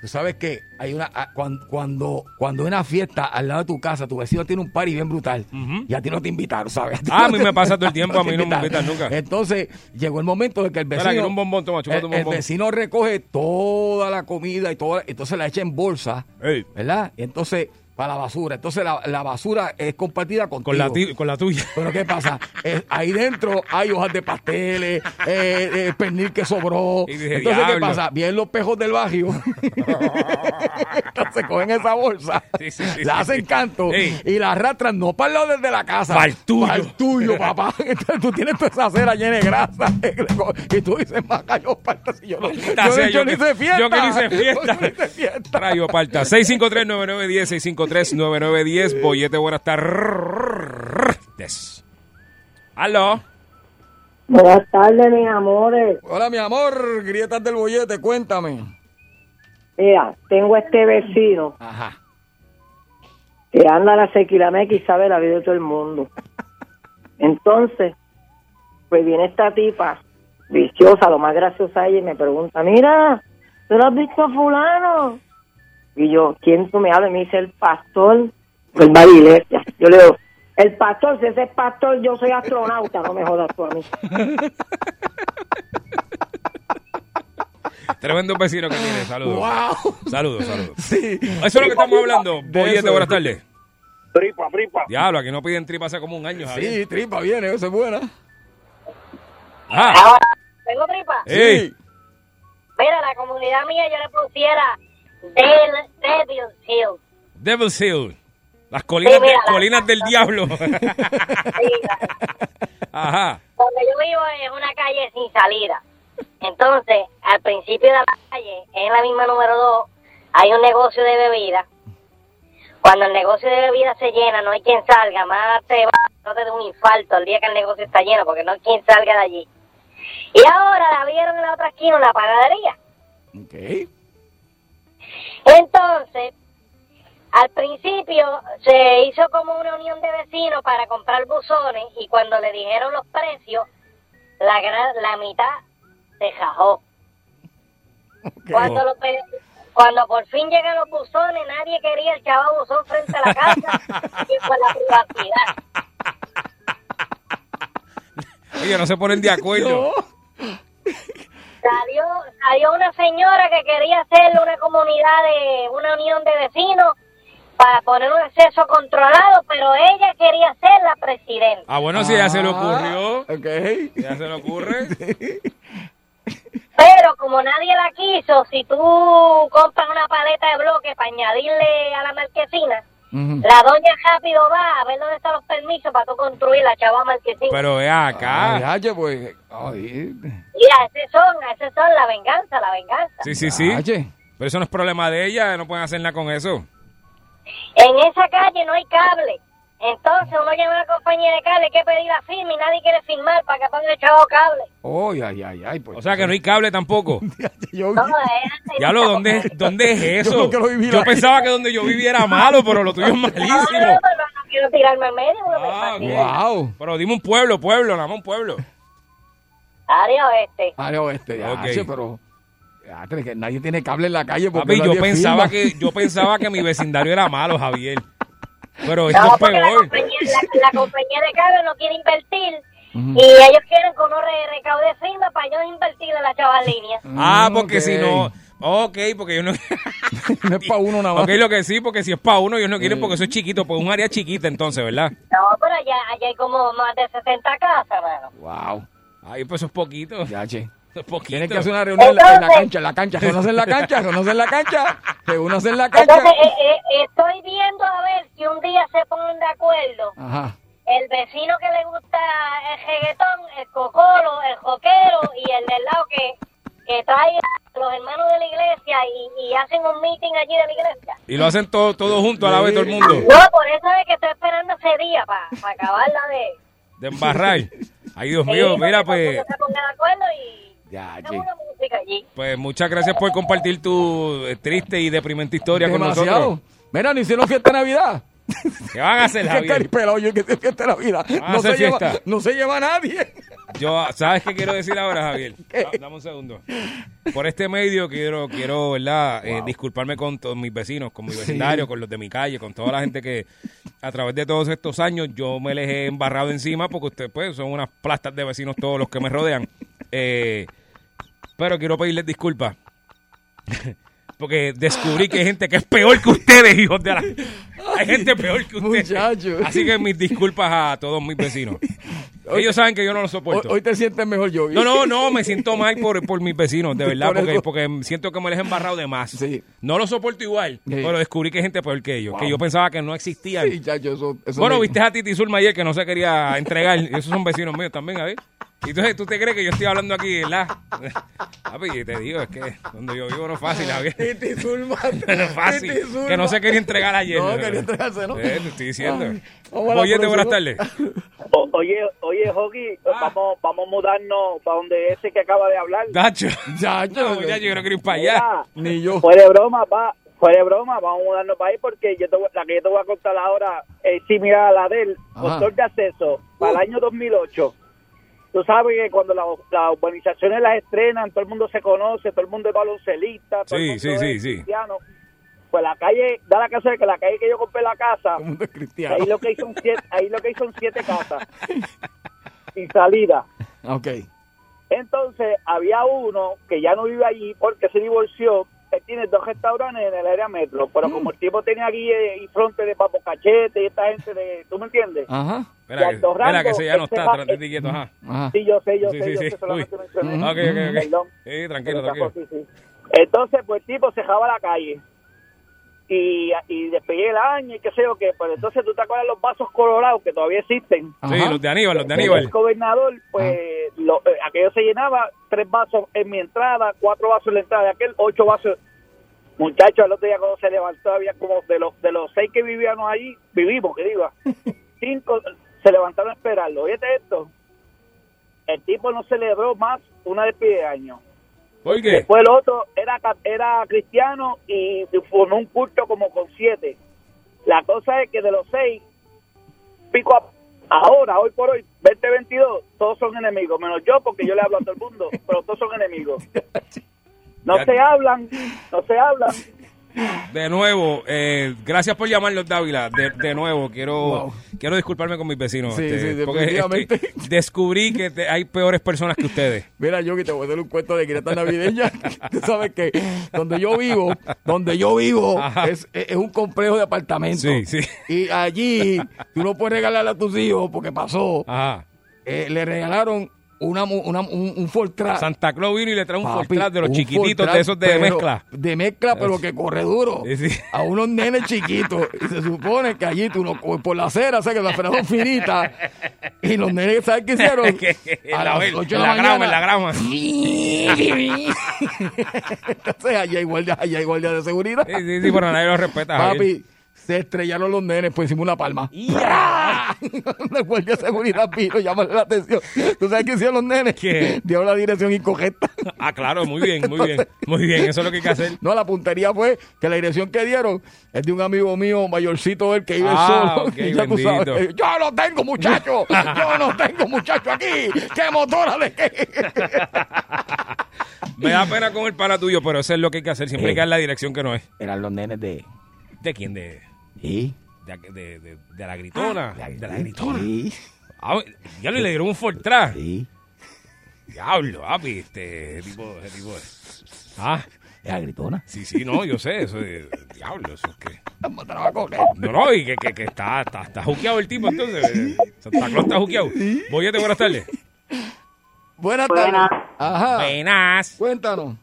tú sabes que hay una ah, cuan- cuando cuando hay una fiesta al lado de tu casa, tu vecino tiene un party bien brutal Ujú. y a ti no te invitaron, ¿sabes? ti Ah, a no mí me pasa todo el tiempo, a mí no me invitan nunca. Entonces, llegó el momento de que el Espera, vecino quiero un bombón, toma, chúpate un el, el bombón. vecino recoge toda la comida y toda, entonces la echa en bolsa, Ey. ¿verdad? Y entonces para la basura. Entonces la, la basura es compartida contigo. Con la, con la tuya. Pero ¿qué pasa? Eh, ahí dentro hay hojas de pasteles, eh, eh, pernil que sobró. Dije, Entonces, ¿qué pasa? Vienen los pejos del barrio. Entonces cogen esa bolsa, Sí, sí, sí, la hacen canto y la arrastran no para el lado desde la casa. Pa'l tuyo. Pa'l tuyo, papá. Entonces tú tienes toda esa acera llena de grasa. Y tú dices, maca, yo parta si yo no. Yo, sea, yo yo no que- hice fiesta. yo que no hice fiesta. Yo no hice fiesta. Rayo Parta. 653-9910, 653-9910. Bollete, buenas tardes. Aló. Buenas tardes, mis amores. Hola, mi amor. Grietas del bollete, cuéntame. Mira, tengo este vecino Ajá. que anda a la sequilameca y sabe la vida de todo el mundo. Entonces, pues viene esta tipa viciosa, lo más graciosa ella, y me pregunta, mira, ¿tú lo has visto a fulano? Y yo, ¿quién tú me hablas? Y me dice, el pastor. Él va a la iglesia. Yo le digo, el pastor, si ese es pastor, yo soy astronauta, no me jodas tú a mí. Tremendo vecino que tiene. Saludos. ¡Wow! Saludos, saludos. Sí. Eso es lo que estamos hablando. De Bollete, eso. buenas tardes. Tripa, tripa. Diablo, aquí no piden tripa hace como un año. Sí, tripa viene, esa es buena. Ah, Ahora, ¿tengo tripa? ey. Mira, la comunidad mía yo le pusiera Del Devil Hill. Devil's Hill. Las colinas, Sí, mira, de- la- colinas del diablo. Sí, Ajá. donde yo vivo es una calle sin salida. Entonces, al principio de la calle, en la misma número 2, hay un negocio de bebida. Cuando el negocio de bebida se llena, no hay quien salga, más te va, no te da un infarto el día que el negocio está lleno, porque no hay quien salga de allí. Y ahora la vieron en la otra esquina, una panadería. Ok. Entonces, al principio se hizo como una unión de vecinos para comprar buzones y cuando le dijeron los precios, la, gran- la mitad se jajó. Cuando, lo cuando por fin llegan los buzones, nadie quería el chavo buzón frente a la casa y fue la privacidad. Ellos no se ponen de acuerdo. Salió, salió una señora que quería hacer una comunidad de una unión de vecinos para poner un acceso controlado, pero ella quería ser la presidenta. Ah, bueno, si ya se le Ah, ocurrió. Ok. Ya se le ocurre. Pero como nadie la quiso, si tú compras una paleta de bloques para añadirle a la marquesina, La doña rápido va a ver dónde están los permisos para tú construir la chava marquesina. Pero ve acá. Ay, pues. Ay, Mira, ese son, ese son la venganza, la venganza. Sí, sí, sí. Hache. Pero eso no es problema de ella, no pueden hacer nada con eso. En esa calle no hay cable. Entonces uno llama a la compañía de cable, hay que pedir la firma y nadie quiere firmar para que ponga el chavo cable. Ay, ay, ay, ay. Pues, O sea que no hay cable tampoco. Yo, No, es- Diablo, ¿dónde, ¿dónde es eso? lo Yo pensaba que donde yo vivía era malo, pero lo tuyo es No, no, malísimo. no, no, no quiero tirarme en medio. me Ah, wow. Pero dime un pueblo, pueblo, nada más un pueblo. Área oeste. Área oeste, ya, Ok. Hache, pero. ya, que- nadie tiene cable en la calle porque Papi, yo pensaba firma. que yo pensaba que mi vecindario era malo, Javier. Pero esto No, es porque la peor. compañía, la, la compañía de cable no quiere invertir y ellos quieren que uno re- recaude firma para ellos invertir en la chava línea. Ah, Mm, porque si no... Ok, porque yo no... no es para uno nada más. Ok, lo que sí, porque si es para uno, ellos no quieren porque eso es chiquito, pues un área chiquita entonces, ¿verdad? No, pero allá, allá hay como más de 60 casas, mano. Wow. Ay, pues eso es poquito. Ya, che. Eso es poquito. Tienen que hacer una reunión en la, en la Entonces- cancha, en la cancha. Reúnanse en la cancha, reúnanse en la cancha. Reúnanse en la cancha. Entonces, eh, eh, estoy viendo a ver si un día se ponen de acuerdo Ajá. el vecino que le gusta el reggaetón, el cocolo, el joquero y el del lado que, que trae a los hermanos de la iglesia y, y hacen un meeting allí de la iglesia. Y lo hacen todo, todo junto a la vez todo el mundo. No, por eso es que estoy esperando ese día para acabarla de... De embarrar. Ay, Dios mío, mira, pues, se ponga de acuerdo y Ya, música allí. pues muchas gracias por compartir tu eh, triste y deprimente historia con Demasiado. nosotros. Mira, no hicieron fiesta de Navidad. ¿Qué van a hacer, ¿Qué Javier? caripelado yo que se fiesta de Navidad? No se, lleva, fiesta. no se lleva a nadie. Yo, ¿sabes qué quiero decir ahora, Javier? ¿Qué? Da- Dame un segundo. Por este medio quiero, quiero ¿verdad? Eh, disculparme con todos mis vecinos, con mi vecindario, con los de mi calle, con toda la gente que a través de todos estos años yo me les he embarrado encima porque ustedes pues son unas plastas de vecinos todos los que me rodean. Eh, pero quiero pedirles disculpas. Porque descubrí que hay gente que es peor que ustedes, hijos de la... Hay gente peor que ustedes. Muchachos. Así que mis disculpas a todos mis vecinos. Ellos saben que yo no los Hoy, soporto. hoy te sientes mejor yo. No, no, no, me siento mal por, por mis vecinos, de verdad, Por porque, siento que me les he embarrado de más. Sí. No lo soporto igual, Sí. pero descubrí que hay gente peor que ellos, que yo pensaba que no existían. Sí, eso, eso bueno, me- viste a Titi Zulma ayer que no se quería entregar, esos son vecinos míos también, a ver. Y entonces tú te crees que yo estoy hablando aquí, ¿verdad? Papi, te digo, es que donde yo vivo no es fácil. No es fácil. Que no se quería entregar ayer. No, quería entregarse, ¿no? Eh, te estoy diciendo. Oye, buenas tardes. O- oye, oye, Jogi, vamos, vamos a mudarnos para donde ese que acaba de hablar. Dacho. Chacho. No, ya yo no quiero ir para allá. Mira, Ni yo. Fuera de broma, va. Fuera de broma, vamos a mudarnos para ahí porque yo te voy- la que yo te voy a contar ahora es similar a la del Ajá. control de acceso para el año 2008. Tú sabes que cuando la- las urbanizaciones las estrenan, todo el mundo se conoce, todo el mundo es baloncelista, todo el Sí, mundo sí, es sí, sí. cristiano. Pues la calle, da la casa de que la calle que yo compré la casa, el ahí lo que hizo son siete, ahí lo que hizo son siete casas y salida. Ok. Entonces, había uno que ya no vive allí porque se divorció. Él tiene dos restaurantes en el área metro, pero como el tipo tenía aquí y fronte de Papo Cachete y esta gente de... ¿Tú me entiendes? Ajá. Espera, que, ese ya no está, va- trátate quieto, ajá. Ajá. Sí, yo sé, yo Sí, sé, sí, yo sí. sé, solamente Uy. mencioné. Ok, ok, ok. Perdón. Sí, tranquilo, tranquilo. sí, sí. Entonces, pues el tipo se dejaba la calle. Y, y despegué el año y qué sé yo qué. Pero entonces, ¿tú te acuerdas los vasos colorados que todavía existen? Sí, los de Aníbal, los de El Aníbal. gobernador, pues, lo- eh, aquello se llenaba, tres vasos en mi entrada, cuatro vasos en la entrada de aquel, ocho vasos. Muchachos, el otro día cuando se levantó, había como de los de los seis que vivíamos allí, vivimos, que diga, cinco se levantaron a esperarlo. Oye esto, el tipo no celebró más una despedida de año. ¿Por qué? Después el otro era era cristiano y formó un culto como con siete. La cosa es que de los seis, pico a- ahora, hoy por hoy, 2022, todos son enemigos, menos yo porque yo le hablo a todo el mundo, pero todos son enemigos. No se hablan, no se hablan. De nuevo, eh, gracias por llamarlos, Dávila. De, de nuevo, quiero Wow. quiero disculparme con mis vecinos. Sí, este, sí, porque definitivamente. descubrí que te- hay peores personas que ustedes. Mira, yo que te voy a dar un cuento de grieta navideña. Tú sabes que donde yo vivo, donde yo vivo, es, es un complejo de apartamentos. Sí, sí. Y allí tú no puedes regalarle a tus hijos porque pasó. Ajá. eh, le regalaron una, una- un, un Fortran. Santa Claus vino y le trae un Papi, Fortran de los chiquititos, Fortran, de esos de pero- mezcla. De mezcla, pero que corre duro. Sí, sí. A unos nenes chiquitos. Y se supone que allí tú no, por la acera, o sea, que las frenaron finitas. Y los nenes, ¿sabes qué hicieron? Que- a la- las en 8 de la la, grama, mañana. en la grama. Entonces, allí hay guardia, allí hay guardia de seguridad. Sí, sí, sí, pero nadie lo respeta. Javier. Se estrellaron los nenes por encima de una palma. La guardia de seguridad vino, llámale la atención. ¿Tú sabes qué hicieron los nenes? ¿Qué? Dieron la dirección incorrecta. Ah, claro, muy bien, muy bien. Muy bien, eso es lo que hay que hacer. No, la puntería fue que la dirección que dieron es de un amigo mío, mayorcito él, que vive Ah, solo. ok, Y ya tú sabes, yo no tengo muchacho, yo no tengo muchacho aquí. ¿Qué motora de qué? Me da pena con el pana tuyo, pero eso es lo que hay que hacer. Siempre hay que dar la dirección que no es. Eran los nenes de... ¿De quién? De, De, de, de- de la gritona. de la gritona. Sí, Ah, ya le dieron un Fortran. sí. Diablo, papi, este tipo, ese tipo de... Ah, Era gritona. sí, sí, no, yo sé, eso es... Diablo, eso es que... La. No, no, y que, que, que está, está, está juqueado el tipo, entonces. eh, Santa Claus está juqueado. Boyete, buenas tardes. Buenas tardes. Buenas. Ajá. Buenas. Cuéntanos.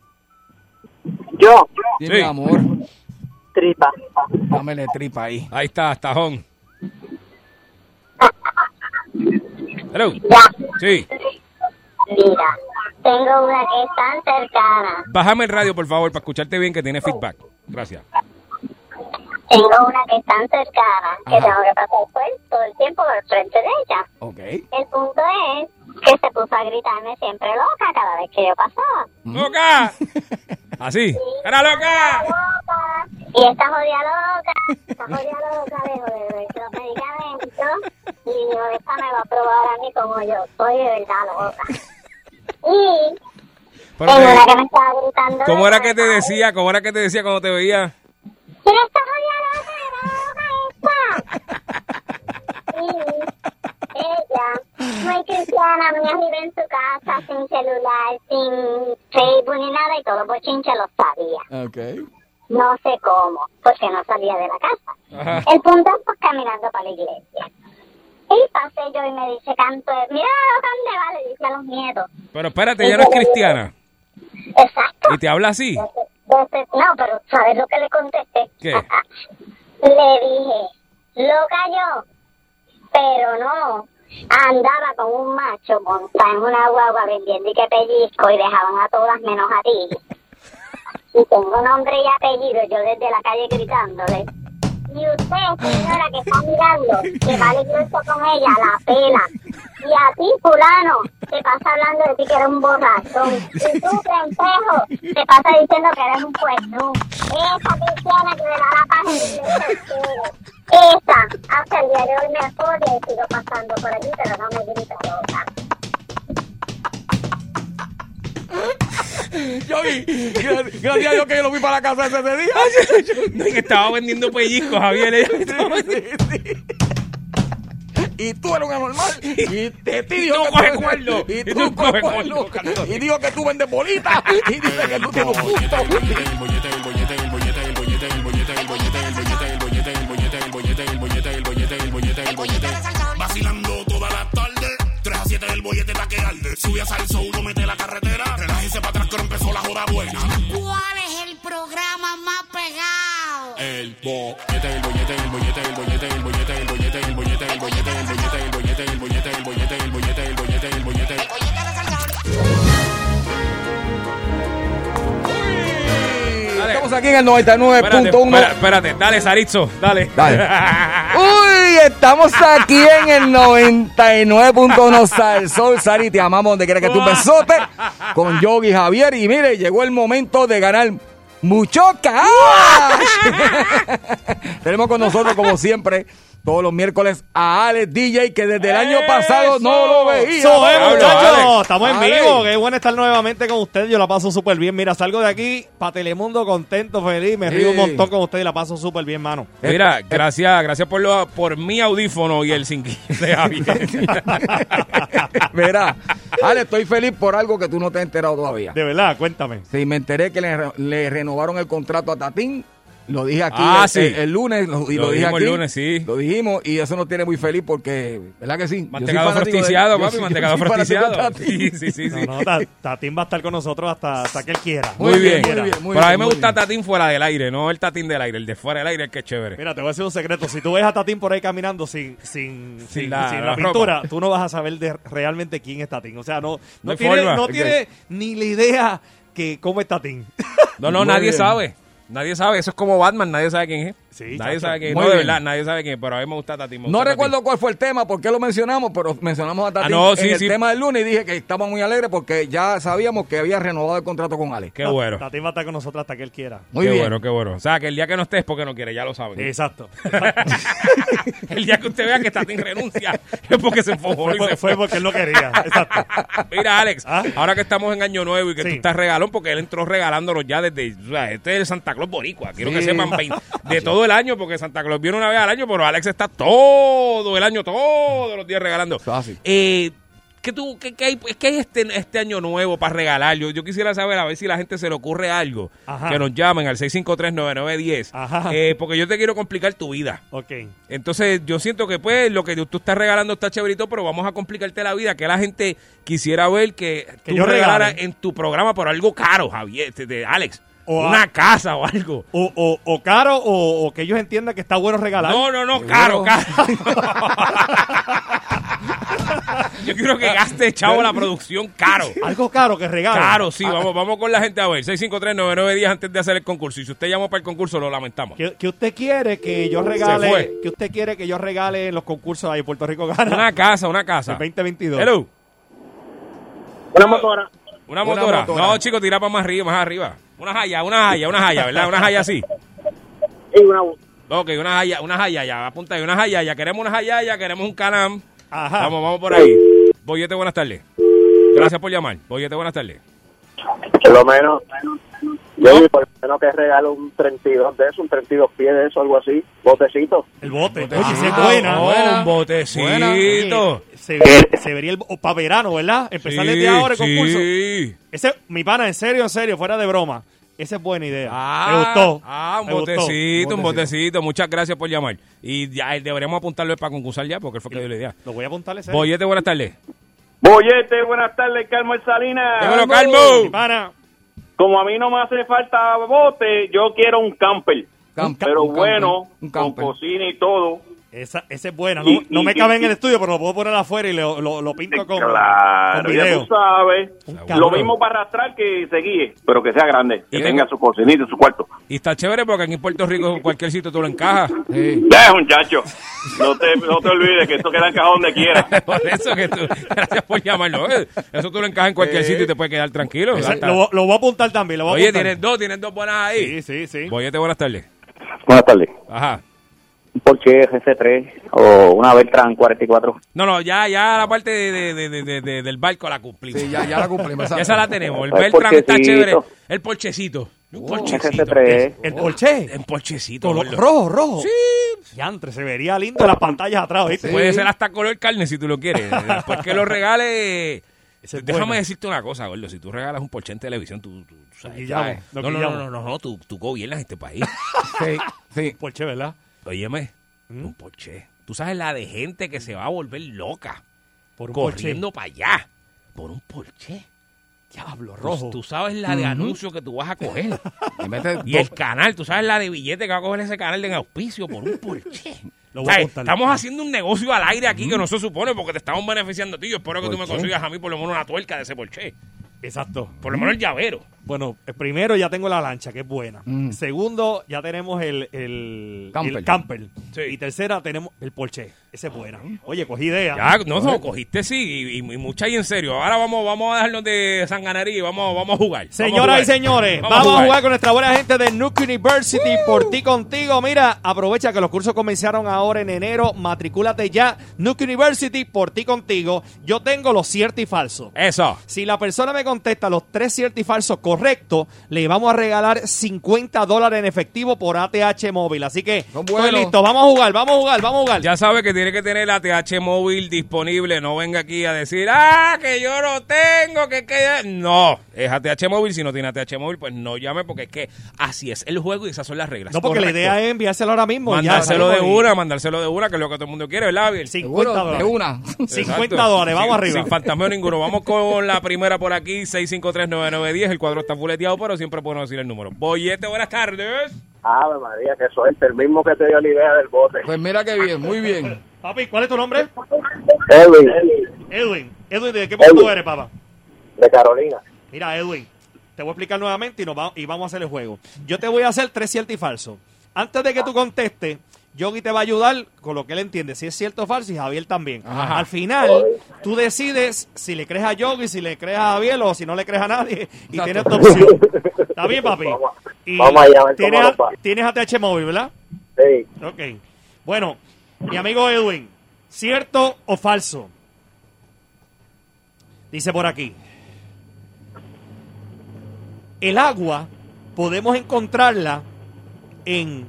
Yo, Sí, Sí. mi amor. Tripa. Dámele tripa ahí. Ahí está, tajón. Hello. Ya. Sí. Mira, tengo una que es tan cercana. Bájame el radio, por favor, para escucharte bien que tiene feedback. Gracias. Tengo una que es tan cercana que Ajá. tengo que pasar pues, todo el tiempo al frente de ella. Ok. El punto es que se puso a gritarme siempre loca cada vez que yo pasaba. ¡Loca! Así. ¡Era loca! Y esta jodida loca, esta jodida loca dejó de los medicamentos y dijo, esta me va a probar a mí como yo soy de verdad loca. Y Pero en una que me estaba gritando... ¿Cómo era que te decía? ¿Cómo era que te decía cuando te veía? ¿Quién está jodida loca? ¡Era loca esta! Y ella, muy cristiana, muy arriba en su casa, sin celular, sin Facebook ni nada, y todo bochinche lo sabía. Ok. No sé cómo, porque no salía de la casa. Ajá. El punto es pues caminando para la iglesia. Y pasé yo y me dice, canto, mira dónde va, le dice a los nietos. Pero espérate, ella no es cristiana. Exacto. Y te habla así. Entonces, no, pero ¿sabes lo que le contesté? ¿Qué? Le dije, loca yo, pero no. Andaba con un macho montado en una guagua vendiendo y que pellizco y dejaban a todas menos a ti. Y tengo nombre y apellido, yo desde la calle gritándole. Y usted, señora, que está mirando, que va a la iglesia con ella, la pela. Y a ti, fulano, te pasa hablando de ti que eres un borrachón. Y tú, pendejo, te pasa diciendo que eres un puerto. Esa cristiana que le da la paz en la iglesia a ustedes. Esa, hasta el día de hoy me odia y sigo pasando por allí, pero no me grita loca. Yo vi, gra- gracias a Dios que yo lo vi para la casa ese día. No, y que estaba vendiendo pellizcos, Javier. ella Y tú eres un anormal. Y ti dijo tú que cuerno. Y tú tú coges coges cuerno. cuerno. Y dijo que tú vendes bolitas. Y dice que tú tienes un gusto. Vacilando toda la tarde, 3 a 7 del bollete pa' que arde. Sube a salso, uno la carretera, relájese para atrás que empezó la joda buena. ¿Cuál es el programa más pegado? El bollete, el bollete, el bollete, el bollete, el bollete, el bollete, el bollete, el bollete, el bollete, el bollete, el bollete, el bollete, el bollete, el bollete, el bollete. Estamos aquí en el Espérate, 99.1. espera- espérate, dale, Saritzo, dale. Dale. Estamos aquí en el 99.1 Sal Sol. Sari, te amamos donde quiera que tú besote. Con Yogi Javier. Y mire, llegó el momento de ganar mucho cash. Tenemos con nosotros, como siempre, todos los miércoles a Alex DJ, que desde el año pasado no lo veía. Eso es, Hablo, muchachos. Estamos en vivo. Qué bueno estar nuevamente con ustedes. Yo la paso súper bien. Mira, salgo de aquí para Telemundo contento, feliz. Me río un montón con ustedes y la paso súper bien, mano. Mira, gracias, gracias por lo, por mi audífono y el sin de Javier. Verá, Ale, estoy feliz por algo que tú no te has enterado todavía. De verdad, cuéntame. Sí, me enteré que le, le renovaron el contrato a Tatín. Lo dije aquí Ah, el, sí. el- el lunes lo- y lo, Lo dije dijimos aquí. el lunes, sí. Lo dijimos y eso nos tiene muy feliz porque, ¿verdad que sí? Mantecado frosticiado, papi, mantecado frosticiado. Tatín. Sí, sí, sí. sí. No, no, Ta- Tatín va a estar con nosotros hasta, hasta que él quiera. Muy, Muy bien, bien, muy bien, muy Pero a mí me gusta bien. Tatín fuera del aire, no el Tatín del aire, el de fuera del aire es que es chévere. Mira, te voy a decir un secreto. Si tú ves a Tatín por ahí caminando sin, sin, sin, la- sin la la, pintura, tú no vas a saber de realmente quién es Tatín. O sea, no, No tiene, no tiene ni la idea que cómo es Tatín. No, no, nadie sabe. Nadie sabe, eso es como Batman, nadie sabe quién es. Sí, nadie chacho. sabe quién. Muy No, de bien. verdad, nadie sabe quién pero a mí me gusta Tatín. me No gusta recuerdo Tatín. cuál fue el tema, por qué lo mencionamos, pero mencionamos a Tatín Ah, no, sí, en el sí. tema del lunes y dije que estaba muy alegre porque ya sabíamos que había renovado el contrato con Ale. Qué bueno. Tatín va a estar con nosotros hasta que él quiera. Muy qué bien. bueno, qué bueno. O sea, que el día que no estés es porque no quiere, ya lo saben. Exacto. el día que usted vea que Tatín renuncia es porque se enfocó y fue, se fue fue. porque él lo quería. Exacto. Mira, Alex, ¿Ah? ahora que estamos en Año Nuevo y que Sí. tú estás regalón, porque él entró regalándolos ya desde. O sea, este es el Santa Claus Boricua. Quiero que sepan de todo el año, porque Santa Claus viene una vez al año, pero Alex está todo el año, todos los días regalando. Fácil. Eh, ¿Qué, tú, qué, qué hay, qué hay este, este año nuevo para regalar? Yo, yo quisiera saber a ver si la gente se le ocurre algo. Ajá. Que nos llamen al 653-9910. Ajá. Eh, porque yo te quiero complicar tu vida. Ok. Entonces, yo siento que pues lo que tú estás regalando está chéverito, pero vamos a complicarte la vida, que la gente quisiera ver que, Que tú yo regalaras regale. en tu programa por algo caro, Javier, de Alex. O a- una casa o algo. O, o, o caro o, o que ellos entiendan que está bueno regalar. No, no, no, caro, caro. Yo quiero que gaste chavo la producción caro. Algo caro que regale. Claro, sí, vamos, vamos con la gente a ver. 653-9910 antes de hacer el concurso. Y si usted llamó para el concurso, lo lamentamos. ¿Qué, qué usted quiere que yo Se regale? fue. ¿Qué usted quiere que yo regale en los concursos ahí en Puerto Rico Gana? Una casa, una casa. El 2022. Hello. Una motora. Una Una motora. motora. No, chicos, tira para más arriba, más arriba. Una jaya, una jaya, una jaya, ¿verdad? Una jaya así. Y una Ok, una jaya, una jaya, ya, apunta ahí, una jaya, ya. Queremos una jaya, ya, queremos un canam. Ajá. Vamos, vamos por ahí. Boyete, buenas tardes. Gracias por llamar. Boyete, buenas tardes. Por lo menos, yo por lo menos que regalo un 32 de eso, un 32 pies de eso, algo así, botecito. El bote. Oye, Ah, esa es buena. un botecito. Oye, Se, ve- se vería el para verano, ¿verdad? Empezar desde ahora el concurso. sí. Ese, mi pana, en serio, en serio, fuera de broma. Esa es buena idea. Ah, Me gustó. Ah, un gustó. botecito, un botecito. Muchas gracias por llamar. Y ya eh, deberíamos apuntarlo para concursar ya, porque él fue que dio la idea. Lo voy a apuntarle. ese. Boyete, buenas tardes. Boyete, buenas tardes, Carmen Salinas. Dímelo, Calmo. Mi pana. Como a mí no me hace falta bote, yo quiero un camper. Camp- pero un camper, bueno, un con camper. cocina y todo. Esa, esa es buena. No, Y- no y- me cabe y- en el estudio, pero lo puedo poner afuera y lo, lo, lo pinto con, claro, con ya video. tú sabes. Lo mismo para arrastrar que se guíe, pero que sea grande, que Y tenga su cocinita y su cuarto. Y está chévere porque aquí en Puerto Rico, en cualquier sitio tú lo encajas. Ya, muchacho. No te, no te olvides que esto queda encajado donde quiera. Por eso que tú, gracias por llamarlo. eh. Eso tú lo encajas en cualquier sitio y te puedes quedar tranquilo. Lo, lo voy a apuntar también. Lo voy a Oye, apuntar. tienes dos, tienes dos buenas ahí. Sí, sí, sí. Boyete, buenas tardes. Buenas tardes. Ajá. Un Porsche GC3 o una Beltran 44. No, no, ya, ya la parte de, de- de- de- de- del barco la cumplimos. Sí, ya, ya la cumplimos. Ya esa la tenemos. El El Beltran está chévere. El porchecito. Un Oh, porchecito. GC3. El Porsche. El porchecito. Color- rojo, rojo. Sí. Yantre, se vería lindo en las pantallas atrás, ¿viste? Puede ser hasta color carne si tú lo quieres. Después que lo es Déjame bueno. decirte una cosa, gordo. Si tú regalas un Porsche en televisión, tú, tú, tú sabes. Guillamos, No, no, no, no, no, no, tú, tú gobiernas este país. Sí, sí. Porsche, ¿verdad? Óyeme, ¿Mm? un Porsche. Tú sabes la de gente que se va a volver loca Por un corriendo para allá por un Porsche. Diablo, rojo. Tú, sabes la de anuncio que tú vas a coger. Y el canal, tú sabes la de billete que va a coger ese canal de auspicio por un Porsche. Apuntar. Estamos haciendo un negocio al aire aquí que no se supone porque te estamos beneficiando a ti. Yo espero que tú me consigas a mí por lo menos una tuerca de ese Porsche. Exacto. Por lo menos el llavero. Bueno, eh, primero ya tengo la lancha, que es buena. Mm. Segundo, ya tenemos el, el Camper. el camper. Sí. Y tercera, tenemos el Porsche. Esa es buena. Oye, cogí idea. Ya, no, no, cogiste sí, y, y- y mucha y en serio. Ahora vamos, vamos a dejarnos de sanganería y vamos, vamos a jugar. Vamos a Señoras jugar. y señores, vamos, a, jugar. con nuestra buena gente de Nuke University por ti contigo. Mira, aprovecha que los cursos comenzaron ahora en enero. Matricúlate ya. Nuke University por ti contigo. Yo tengo los ciertos y falsos. Eso. Si la persona me contesta los tres ciertos y falsos correctos, le vamos a regalar 50 dólares en efectivo por ATH móvil. Así que estoy listo. Vamos a jugar, vamos a jugar, vamos a jugar. Ya sabe que tiene que tener la TH móvil disponible. No venga aquí a decir, ah, que yo no tengo, que que. No, es ATH móvil. Si no tiene ATH móvil, pues no llame porque es que así es el juego y esas son las reglas. no, porque la Correcto. idea es enviárselo ahora mismo. ya, Mandárselo de una, mandárselo de una, que es lo que todo el mundo quiere, ¿verdad, Biel? 50 Seguro, dólares. de una. 50 Exacto. dólares, vamos Sin- arriba. Sin fantasmeo ninguno. Vamos con la primera por aquí, 6539910. El cuadro está fuleteado, pero siempre podemos decir el número. Boyete, buenas tardes. Ave María, que suerte, el mismo que te dio la idea del bote. Pues mira qué bien, muy bien. Papi, ¿cuál es tu nombre? Edwin, Edwin. Edwin, ¿de qué punto Edwin. eres, papá? de Carolina. Mira, Edwin, te voy a explicar nuevamente y, nos va- y vamos a hacer el juego. Yo te voy a hacer tres ciertos y falsos. Antes de que tú contestes, Yogi te va a ayudar con lo que él entiende, si es cierto o falso, y Javier también. Ajá. Al final, tú decides si le crees a Yogi, si le crees a Javier o si no le crees a nadie, y Exacto. tienes tu opción. ¿Está bien, papi? Vamos, Y vamos allá a ver tienes, cómo va. tienes ATH móvil, ¿verdad? Sí, Ok. Bueno, mi amigo Edwin, ¿cierto o falso? Dice por aquí. El agua podemos encontrarla en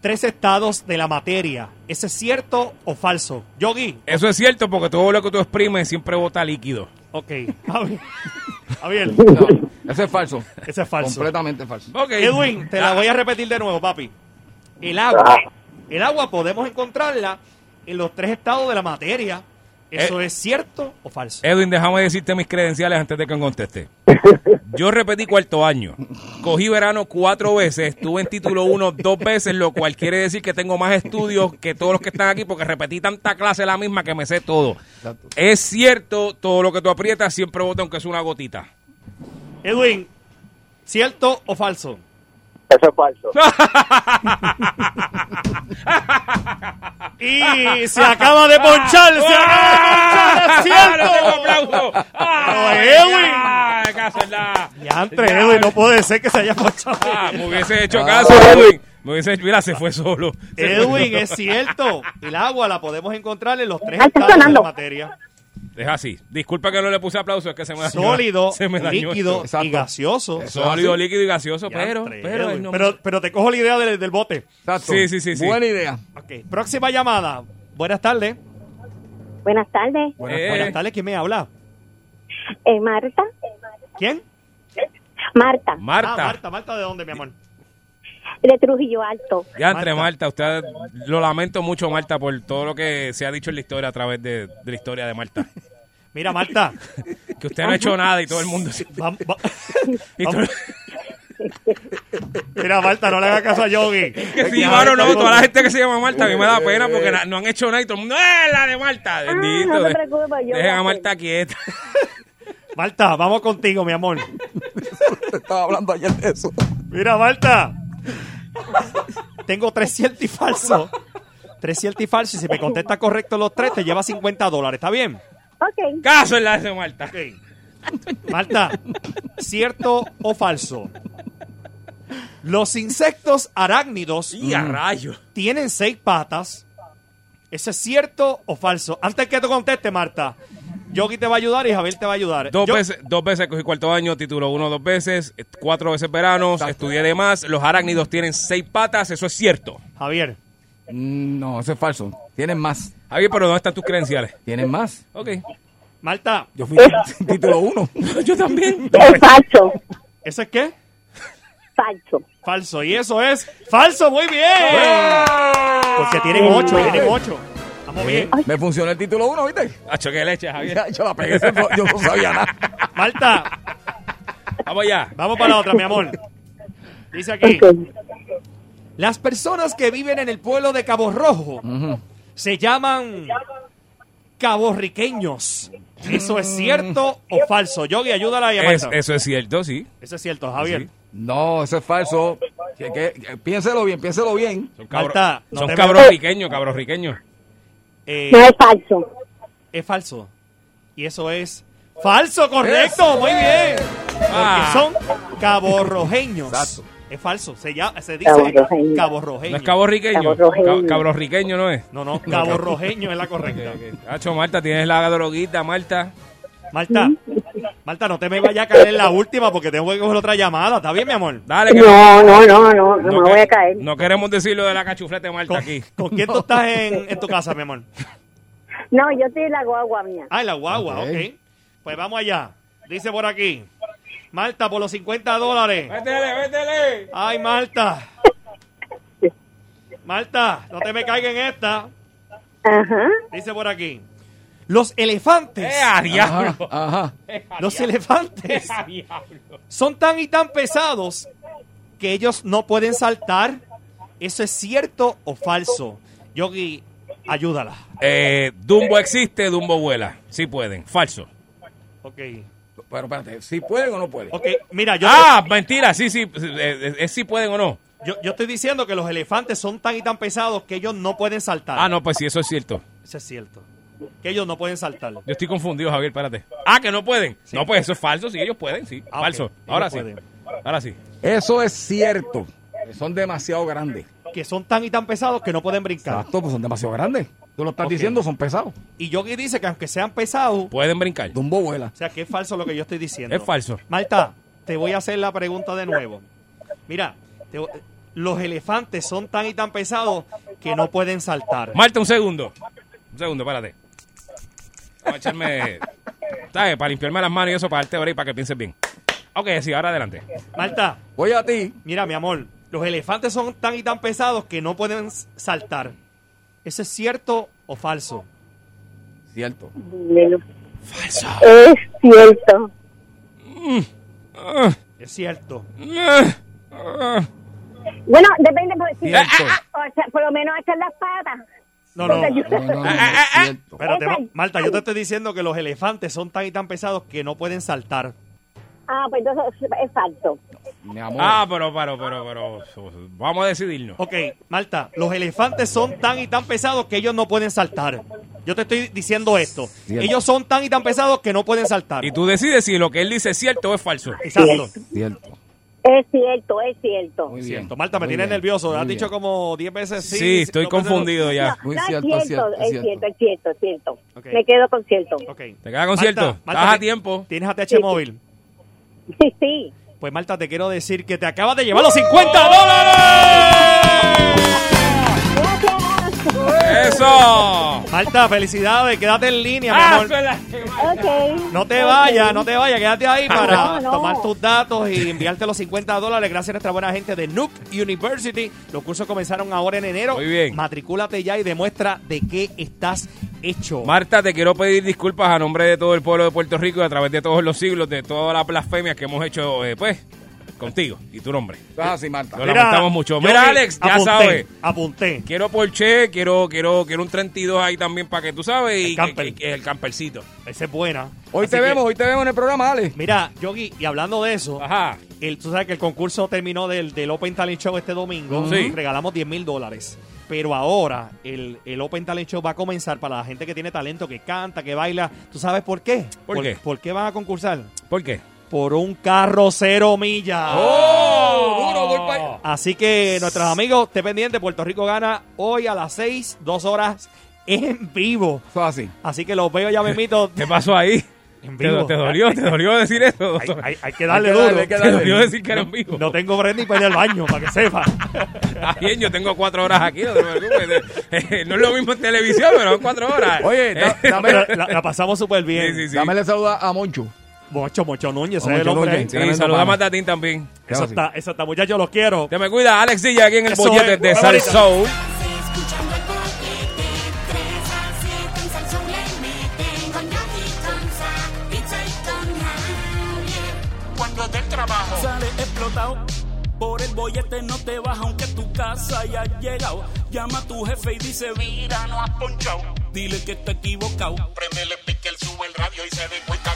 tres estados de la materia. ¿Eso es cierto o falso? Yogi. Eso es cierto porque todo lo que tú exprimes siempre bota líquido. Ok. Javier. Javier, No, ese es falso. ese es falso. Completamente falso. Ok. Edwin, te la voy a repetir de nuevo, papi. El agua. El agua podemos encontrarla en los tres estados de la materia. ¿Eso es cierto o falso? Edwin, déjame decirte mis credenciales antes de que conteste. Yo repetí cuarto año. Cogí verano cuatro veces, estuve en título uno dos veces, lo cual quiere decir que tengo más estudios que todos los que están aquí porque repetí tanta clase la misma que me sé todo. Es cierto, todo lo que tú aprietas siempre bota aunque es una gotita. Edwin, ¿cierto o falso? Eso es falso. Y se acaba de ponchar, se acaba de ponchar, es cierto. ¡Ah, Edwin! ¡Ah, caso la- Ya, entre Edwin, no puede ser que se haya ponchado. Ah, me hubiese hecho caso, Edwin. Me hubiese mira, se fue solo. Se fue Edwin, solo. es cierto. El agua la podemos encontrar en los tres Ah, estados de materia. Es así. Disculpa que no le puse aplauso, es que se me dañó. Sólido, se me dañó líquido esto. y gaseoso. Sólido, líquido y gaseoso, Ya, pero, pero, pero, pero te cojo la idea del, del bote. Exacto. Sí, sí, sí, sí. Buena idea. Ok, próxima llamada. Buenas tardes. Buenas tardes, Eh, Buenas tardes, ¿quién me habla? eh, Marta. ¿Quién? Marta, Ah, Marta. Marta, Marta, ¿de dónde, mi amor? De Trujillo Alto. Ya entre Marta, usted lo lamento mucho, Marta, por todo lo que se ha dicho en la historia a través de, de la historia de Marta. Mira, Marta. Que usted no ha hecho nada y todo el mundo. Vam- va- y todo- Mira, Marta, no le hagas caso a Yogi. que sí, mano, no, toda la gente que se llama Marta, a mí me da pena porque na- no han hecho nada y todo el mundo, ¡eh, la de Marta! Bendito. Ah, no te preocupes, yo Dejen a Marta quieta. Marta, vamos contigo, mi amor. Estaba hablando ayer de eso. Mira, Marta. Tengo tres ciertos y falsos. Tres ciertos y falsos. Y si me contesta correcto los tres, te lleva 50 dólares. ¿Está bien? Ok. Caso en la de Marta. Ok. Marta, ¿cierto o falso? Los insectos arácnidos Y a rayo. tienen seis patas. ¿Eso es cierto o falso? Antes que tú conteste, Marta, Yogi te va a ayudar y Javier te va a ayudar. Dos Yo- veces, dos veces cogí cuarto año, título uno dos veces, cuatro veces veranos, estudié de más. Los arácnidos tienen seis patas, eso es cierto. Javier. Mm, No, eso es falso. Tienen más. Javier, pero ¿dónde están tus credenciales? Tienen más. Ok. Marta. Yo fui título uno. Yo también. Es falso, ¿Eso es qué? falso. Falso. Y eso es falso. Muy bien. Porque tienen ocho, tienen ocho. Bien. Me funcionó el título uno, ¿viste? Hacho, qué leche, Javier. Ya, yo la pegué, yo no sabía nada. Marta, Vamos allá. vamos para la otra, mi amor. Dice aquí. Las personas que viven en el pueblo de Cabo Rojo se llaman caborriqueños. ¿Eso es cierto o falso? Yogi, ayúdala a Es- Marta. eso es cierto, sí. Eso es cierto, Javier. No, eso es falso. Que- que- que- piénselo bien, piénselo bien. Son, cabro- Marta, no son cabros riqueños, cabros riqueños. Eh, No es falso. es falso. Y eso es falso, correcto. Muy bien. Porque Ah. son caborrojeños. Exacto. Es falso. Se, llama, se dice Caborrojeño. caborrojeño. No es cabo riqueño. Caborrojeño. No es. No, no, caborrojeño es la correcta. Hacho, Marta, tienes la droguita, Marta. Marta, Marta, no te me vayas a caer en la última porque tengo que coger otra llamada. ¿Está bien, mi amor? Dale, que No, no, no, no, no me voy a caer. No queremos decir lo de la cachufleta de Marta ¿Con, aquí. con quién tú estás en, en tu casa, mi amor? No, yo estoy en la guagua mía. Ah, en la guagua, Ok. ok. Pues vamos allá. Dice por aquí. Marta, por los 50 dólares. Métele, métele. Ay, Marta. Marta, no te me caiga en esta. Ajá. Dice por aquí. Los elefantes. ¡Eh, a diablo! Ajá. Los elefantes ¡Eh, a diablo! son tan y tan pesados que ellos no pueden saltar. ¿Eso es cierto o falso? Yogi, ayúdala. Eh, Dumbo existe, Dumbo vuela. Sí pueden. Falso. Ok. Pero espérate, ¿si pueden o no pueden? Ok, mira, yo, Ah, mentira. Sí, sí. eh, eh, eh, sí pueden o no. yo, yo estoy diciendo que los elefantes son tan y tan pesados que ellos no pueden saltar. Ah, no, pues sí, eso es cierto. Eso es cierto. Que ellos no pueden saltar. Yo estoy confundido, Javier, espérate. Ah, que no pueden. No, pues eso es falso. Sí, ellos pueden, sí. Ah. Falso. Ahora sí. pueden. Ahora sí. Eso es cierto. que Son demasiado grandes. Que son tan y tan pesados que no pueden brincar. Exacto, pues son demasiado grandes. Tú lo estás diciendo, son pesados. Y Yogi dice que aunque sean pesados, Pueden brincar. Dumbo vuela. o sea, que es falso lo que yo estoy diciendo. Es falso. Marta, te voy a hacer la pregunta de nuevo. Mira, te los elefantes son tan y tan pesados que no pueden saltar. Marta, un segundo. Un segundo, espérate. Voy a echarme. ¿Sabes? Para limpiarme las manos y eso, para darte ahora y para que pienses bien. Ok, sí, ahora adelante. Marta, Voy a ti. mira, mi amor, los elefantes son tan y tan pesados que no pueden saltar. ¿Eso es cierto o falso? Cierto. Bueno, Falso. Es cierto. Ah. Es cierto. Bueno, depende, pues, si- Cierto. o sea, por lo menos echar las patas. No, no, Porque yo- Espérate, Esa- Ma- Marta, yo te estoy diciendo que los elefantes son tan y tan pesados que no pueden saltar. Ah, pues entonces es falso. Ah, pero, pero, pero, pero, vamos a decidirnos. Ok, Marta, los elefantes son tan y tan pesados que ellos no pueden saltar. Yo te estoy diciendo esto. Cierto. Ellos son tan y tan pesados que no pueden saltar. Y tú decides si lo que él dice es cierto o es falso. Exacto. Cierto. Es cierto, es cierto. Muy cierto. Marta, me tienes nervioso. Has dicho como 10 veces sí. Sí, estoy no. confundido ya. No, es cierto, es cierto, es cierto, es cierto. Ok. Me quedo con cierto. ¿Te queda con cierto? Marta, Estás a ti- tiempo. ¿Tienes ATH móvil? Sí, sí. Pues Marta, te quiero decir que te acabas de llevar los 50 dólares. Marta, felicidades. Quédate en línea, mi Ah, amor. No te vayas, no te vayas, quédate ahí para No, no. tomar tus datos y enviarte los 50 dólares gracias a nuestra buena gente de Nuke University. Los cursos comenzaron ahora en enero. Muy bien. Matricúlate ya y demuestra de qué estás hecho. Marta, te quiero pedir disculpas a nombre de todo el pueblo de Puerto Rico y a través de todos los siglos, de todas las blasfemias que hemos hecho, eh, pues, contigo y tu nombre. Ah, sí, Marta. Lo lamentamos mucho. yo Mira, que Alex, ya apunté, sabes. Apunté. Quiero Porsche, quiero, quiero, quiero un 32 ahí también para que tú sabes y El camper. que- el campercito. Esa es buena. Hoy Así te que- vemos, hoy te vemos en el programa, Ale. Mira, Yogi, y hablando de eso, Ajá. el, tú sabes que el concurso terminó del, del Open Talent Show este domingo. Sí. Regalamos 10 mil dólares. Pero ahora el, el Open Talent Show va a comenzar para la gente que tiene talento, que canta, que baila. ¿Tú sabes por qué? ¿Por qué? ¿Por qué van a concursar? ¿Por qué? Por un carro cero millas. ¡Oh! Duro, Así que nuestros amigos, esté pendiente, Puerto Rico gana hoy a las 6, dos horas en vivo. Fácil. Así que los veo ya mismito. ¿Qué pasó ahí? En ¿Te, vivo. te dolió? ¿Te dolió decir eso? Hay, hay- hay que darle Hay que duro. darle, hay que ¿Te darle. dolió decir que era en vivo? No tengo ni para ir al baño, para que sepa. Está bien, yo tengo cuatro horas aquí, no te preocupes. Eh, No es lo mismo en televisión, pero son cuatro horas. Oye, da- Eh, dame, la, la pasamos súper bien. Sí, sí, sí. dámele saludo a Moncho. Mocho, Mocho Núñez, ese es el hombre. Sí, pana. a Tatín también. Eso está, eso está, muchachos, los quiero. Te me cuida, Alex Silla aquí en el bollete de Sal. Soul. Escuchando el bollete, 3 a 7 en Salsón le meten con Yogi, con Sa, Pizza y con Javier. Cuando del trabajo sale explotado. Por el bollete no te baja aunque tu casa haya llegado. Llama a tu jefe y dice, mira, no has ponchado. Dile que está equivocado. Prendele pique, él sube el radio y se dé cuenta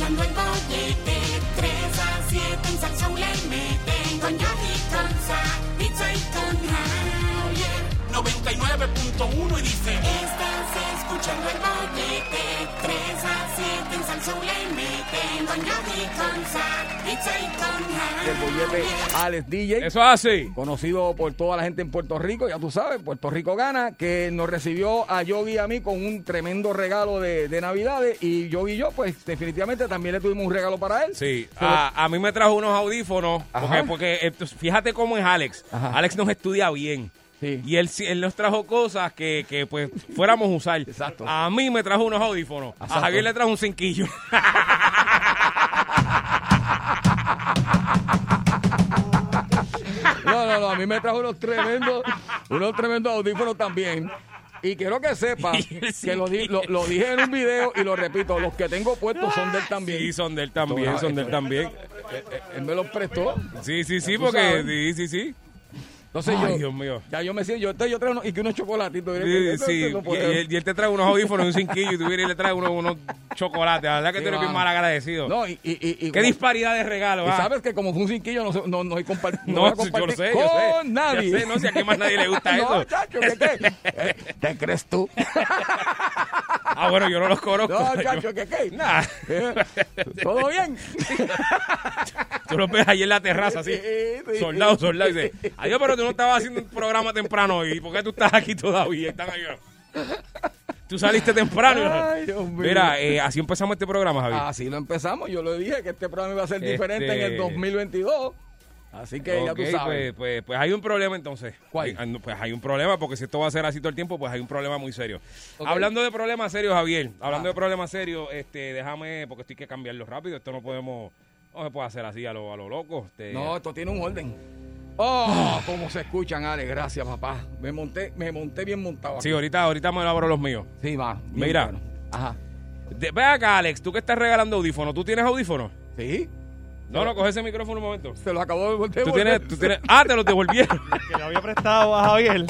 escuchando el bollete, 3 a 7 en Salsón le meten con Yogi, con Sa, Pizza y con Javier. 99.1 y dice... Estás escuchando el bollete, 3 a 7 El Alex DJ. Eso es así. Conocido por toda la gente en Puerto Rico, ya tú sabes, Puerto Rico gana, que nos recibió a Yogi y a mí con un tremendo regalo de, de Navidades. Y Yogi y yo, pues definitivamente también le tuvimos un regalo para él. Sí, a, a mí me trajo unos audífonos, Ajá. porque, porque eh, fíjate cómo es Alex. Ajá. Alex nos estudia bien. Sí. Y él, él nos trajo cosas que, que pues fuéramos a usar. Exacto. A mí me trajo unos audífonos. A. Javier le trajo un cinquillo. No, no, no, a mí me trajo unos tremendos, unos tremendos audífonos también. Y quiero que sepa que lo, di- lo- lo dije en un video y lo repito, los que tengo puestos son de él también. Sí, son de él también, son de él también. Eh, eh, Él me los prestó. Sí, sí, sí, porque sabes. sí, sí, sí. Entonces Ay, yo, Dios mío. ya yo me siento, yo, yo traigo unos, y que unos chocolatitos. Sí, Eso- sí. eso no Y, él, te trae unos audífonos y un cinquillo y tú vienes y le traes unos, unos chocolates. La verdad que Sí, tú eres bien mal agradecido. No, y, y, Qué disparidad de regalos. y ah. sabes que como fue un cinquillo no, no, no, no No, yo compartir sé, con yo sé. nadie. Ya sé, no sé a qué más nadie le gusta no, eso. chacho, ¿qué, qué? ¿Te crees tú? Ah, bueno, yo no los conozco. No, chacho, ¿qué qué? Nah. Eh, ¿Todo bien? Tú los ves ahí en la terraza así. Sí, sí. Soldado, soldado. Y dice, adiós, pero tú no estabas haciendo un programa temprano hoy. ¿Por qué tú estás aquí todavía? Están ahí. Tú saliste temprano. Ay, Dios mío. Mira, eh, así empezamos este programa, Javi. Así lo empezamos. Yo lo dije que este programa iba a ser Este- diferente en el 2022. Así que ya tú sabes. Pues, pues, pues hay un problema entonces. ¿Cuál? Eh, Pues hay un problema, porque si esto va a ser así todo el tiempo, pues hay un problema muy serio. Hablando de problemas serios, Javier, hablando Ah. de problemas serios, este, déjame, porque estoy que cambiarlo rápido, esto no podemos, no se puede hacer así a lo, a lo loco. Este, No, esto tiene un orden. Oh, cómo se escuchan, Ale. Gracias, papá. Me monté, me monté bien montado. aquí. Sí, ahorita, ahorita me lo abro los míos. Sí, va. Mira. bueno. Ajá. De- ve acá, Alex, tú que estás regalando audífonos, ¿tú tienes audífonos? Sí. No, no, coge ese micrófono un momento. Se lo acabó de devolver. Tú tienes, tú tienes, ah, te los devolvieron. Que le había prestado a Javier.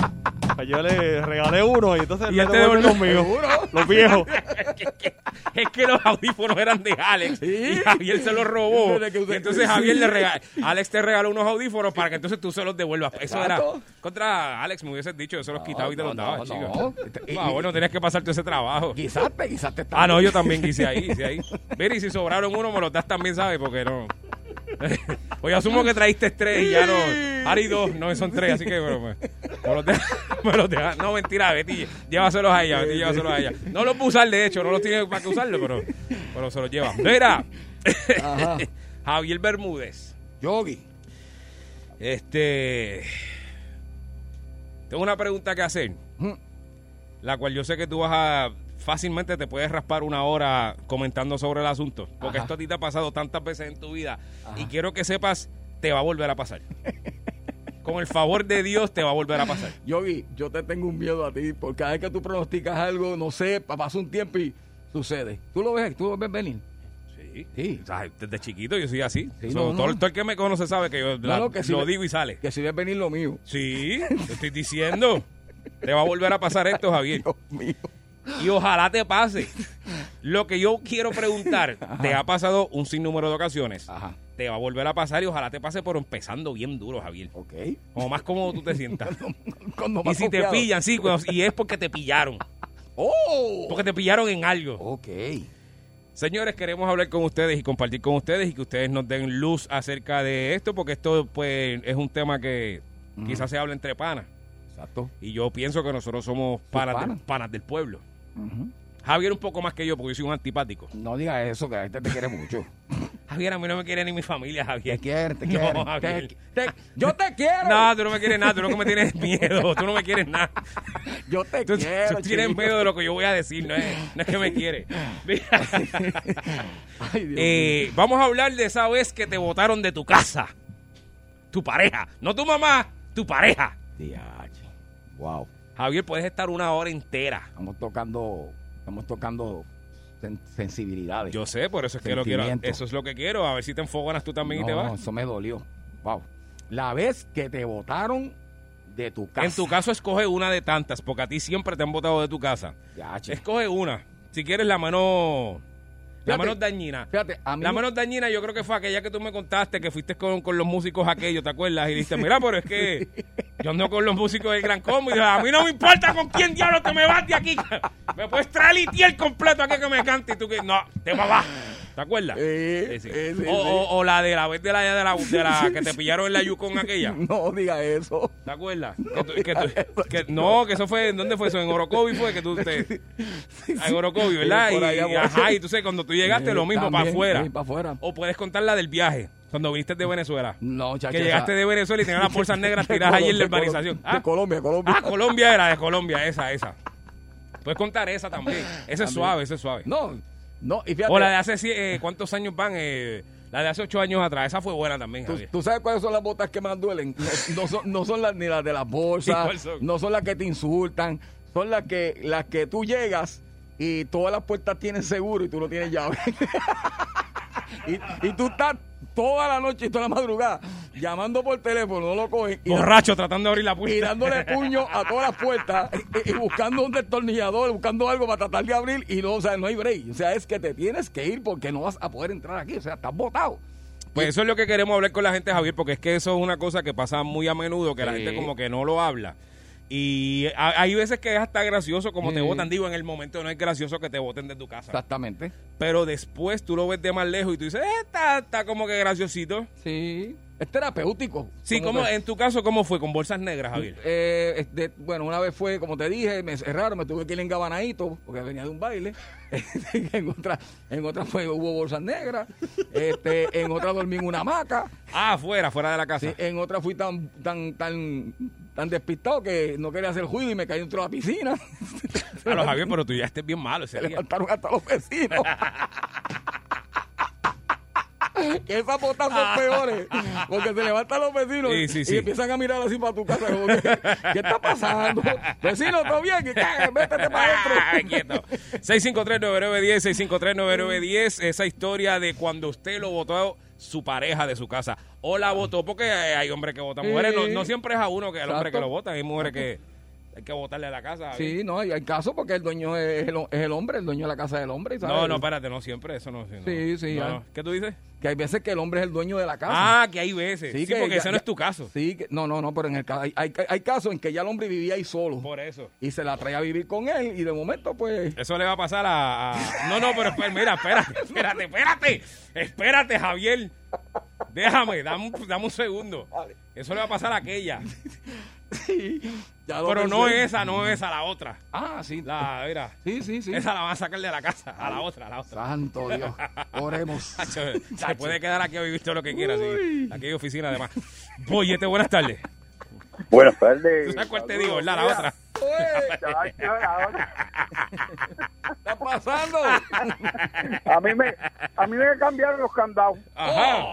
Pues yo le regalé uno y entonces Y él te devolvió los. ¿Seguro? Los viejos. es que los audífonos eran de Alex y Javier se los robó. Y entonces Javier le regaló, Alex te regaló unos audífonos para que entonces tú se los devuelvas. Eso era contra Alex, me hubieses dicho, yo se los quitaba y te los no, daba, no, chico. no. Ah, bueno, tenías que pasarte ese trabajo. Guisaste, guisaste Ah, no, yo también quise ahí, quise ahí. Mira, y si sobraron uno, me los das también, ¿sabes? Porque no. Oye, asumo que traíste tres y ya no. Ari dos, no son tres, así que bueno, me, me los deja- me los deja- No, mentira, Betty, llévaselos a ella, Betty, llévaselos a ella. No los puedo usar, de hecho, no los tiene para que usarlo, pero, pero se los lleva. Mira, Ajá. Javier Bermúdez. Yogi. Este. Tengo una pregunta que hacer. La cual yo sé que tú vas a. Fácilmente te puedes raspar una hora comentando sobre el asunto. Porque Ajá. esto a ti te ha pasado tantas veces en tu vida. Y quiero que sepas, te va a volver a pasar. Con el favor de Dios, te va a volver a pasar. Yogi, yo te tengo un miedo a ti, porque cada vez que tú pronosticas algo, no sé, pa- pasa un tiempo y sucede. ¿Tú lo ves? ¿Tú lo ves venir? Sí. Sí. O sea, desde chiquito yo soy así. Sí, So, no, no. Todo, el que me conoce sabe que yo No, la- no, que si lo ve- digo y sale. Que si ves venir lo mío. Sí, te estoy diciendo. Te va a volver a pasar esto, Javier. Y ojalá te pase. Lo que yo quiero preguntar, te ha pasado un sinnúmero de ocasiones. Te va a volver a pasar y ojalá te pase por empezando bien duro, Javier. Ok. Como más cómodo tú te sientas. Cuando y si te pillan, sí, cuando- y es porque te pillaron. ¡Oh! Porque te pillaron en algo. Ok. Señores, queremos hablar con ustedes y compartir con ustedes y que ustedes nos den luz acerca de esto, porque esto pues es un tema que quizás se habla entre panas. Exacto. Y yo pienso que nosotros somos panas, panas del pueblo. Javier un poco más que yo, porque yo soy un antipático. No digas eso, que la gente te quiere mucho. Javier, a mí no me quiere ni mi familia, Javier. Te quiere, te No, quiere. Javier. Te- te- yo te quiero. No, tú no me quieres nada, tú que me tienes miedo, tú no me quieres nada. Yo te Tú, quiero. tú tienes miedo de lo que yo voy a decir, no es, no es que me quiere. Ay, Dios Eh, vamos a hablar de esa vez que te botaron de tu casa. Tu pareja, no tu mamá, tu pareja. Wow. Javier, puedes estar una hora entera. Estamos tocando, estamos tocando sen- sensibilidades. Yo sé, por eso es que lo quiero. Eso es lo que quiero. A ver si te enfoganas tú también y te No, vas. eso me dolió. Wow. La vez que te votaron de tu casa. En tu caso, escoge una de tantas, porque a ti siempre te han votado de tu casa. Diache. Escoge una. Si quieres la menos. La Fíjate, menos dañina. Fíjate, a mí La menos dañina yo creo que fue aquella que tú me contaste que fuiste con, con los músicos aquellos, ¿te acuerdas? Y dijiste, mira, pero es que yo ando con los músicos del Gran Combo y dije, a mí no me importa con quién diablo te me vas de aquí. Me puedes traer el completo aquí que me cante y tú que no, te va, va. ¿Te acuerdas? Sí, sí. eh, sí, o, o- o la de la vez de la, de la, de la que te pillaron en la Yukon aquella. No diga eso. ¿Te acuerdas? Que tú- que tú- que- no, que eso fue, ¿dónde fue eso? En Orocovi fue que tú te... En Orocovi, ¿verdad? Y, allá, por ajá, y tú sabes, cuando tú llegaste, Eh, lo mismo, para afuera. sí, para afuera. O puedes contar la del viaje, cuando viniste de Venezuela. No, chacho. Que llegaste de Venezuela y tenías las bolsas negras tiradas ahí en la urbanización. De Ah, Colombia, Colombia. ah, Colombia era, de Colombia, esa, esa. Puedes contar esa también. Esa es suave, esa es suave. No, no, y fíjate. O la de hace, eh, ¿cuántos años van? Eh, la de hace ocho años atrás, esa fue buena también, ¿Tú, Javier. tú sabes cuáles son las botas que más duelen? No, no son, no son las, ni las de las ¿Y bolsas, no son las que te insultan, son las que, las que tú llegas y todas las puertas tienen seguro y tú no tienes llave. y, y tú estás toda la noche y toda la madrugada llamando por teléfono, no lo cogen. Y Borracho tratando de abrir la puerta. y dándole puño a todas las puertas y, y buscando un destornillador, buscando algo para tratar de abrir y no, o sea, no hay break. O sea, es que te tienes que ir porque no vas a poder entrar aquí. O sea, estás botado. Pues eso es lo que queremos hablar con la gente, Javier, porque es que eso es una cosa que pasa muy a menudo, que la gente como que no lo habla. Y ha- hay veces que es hasta gracioso como te votan. Digo, en el momento no es gracioso que te voten de tu casa. Exactamente. Pero después tú lo ves de más lejos y tú dices, eh, está, está como que graciosito. Sí. Es terapéutico. Sí, Como en tu caso, ¿cómo fue? Con bolsas negras, Javier. Eh, es de- bueno, una vez fue, como te dije, me cerraron, me tuve que ir en gabanadito porque venía de un baile. en otra, en otra fue, hubo bolsas negras. Este, en otra dormí en una hamaca. Ah, afuera, fuera de la casa. Sí, en otra fui tan, tan, tan, tan despistado que no quería hacer juicio y me caí dentro de la piscina. Claro, Javier, pero tú ya estés bien malo ese Se día. levantaron hasta los vecinos. que esas botas son peores. Porque se levantan los vecinos Sí, sí, y empiezan a mirar así para tu casa. ¿Qué está pasando? Vecino, ¿todo bien? Vétete para adentro. Quieto. 653-9910, 653-9910. Esa historia de cuando usted lo votó su pareja de su casa. O la votó, porque hay hombres que votan mujeres. No, no siempre es a uno que al hombre que lo votan. Hay mujeres que hay que votarle a la casa. Sí, no, y hay casos porque el dueño es el, es el hombre, el dueño de la casa es el hombre. ¿sabes? No, no, espérate, no siempre. Eso no. no. Sí, sí, No. ¿Qué tú dices? Que hay veces que el hombre es el dueño de la casa. Ah, que hay veces. Sí, que porque ya- ese no es tu caso. Sí, que, no, no, no, pero en el hay, hay, hay casos en que ya el hombre vivía ahí solo. Por eso. Y se la trae a vivir con él y de momento pues... Eso le va a pasar a... a- No, no, pero espera, mira, espérate, espérate, espérate. Espérate, Javier. Déjame, dame, dame un segundo. Eso le va a pasar a aquella. ya lo Pero no pensé. esa, no esa, la otra. Ah, sí. La, mira. Sí, sí, sí. Esa la van a sacar de la casa, a la otra, a la otra. Santo Dios. Oremos. Se se puede quedar aquí a vivir todo lo que quiera, sí. Aquí hay oficina además. Boyete, buenas tardes. Buenas tardes. ¿Tú sabes cuál te digo, verdad? La otra. ¿Qué está pasando? A mí me, a mí me cambiaron los candados. Ajá.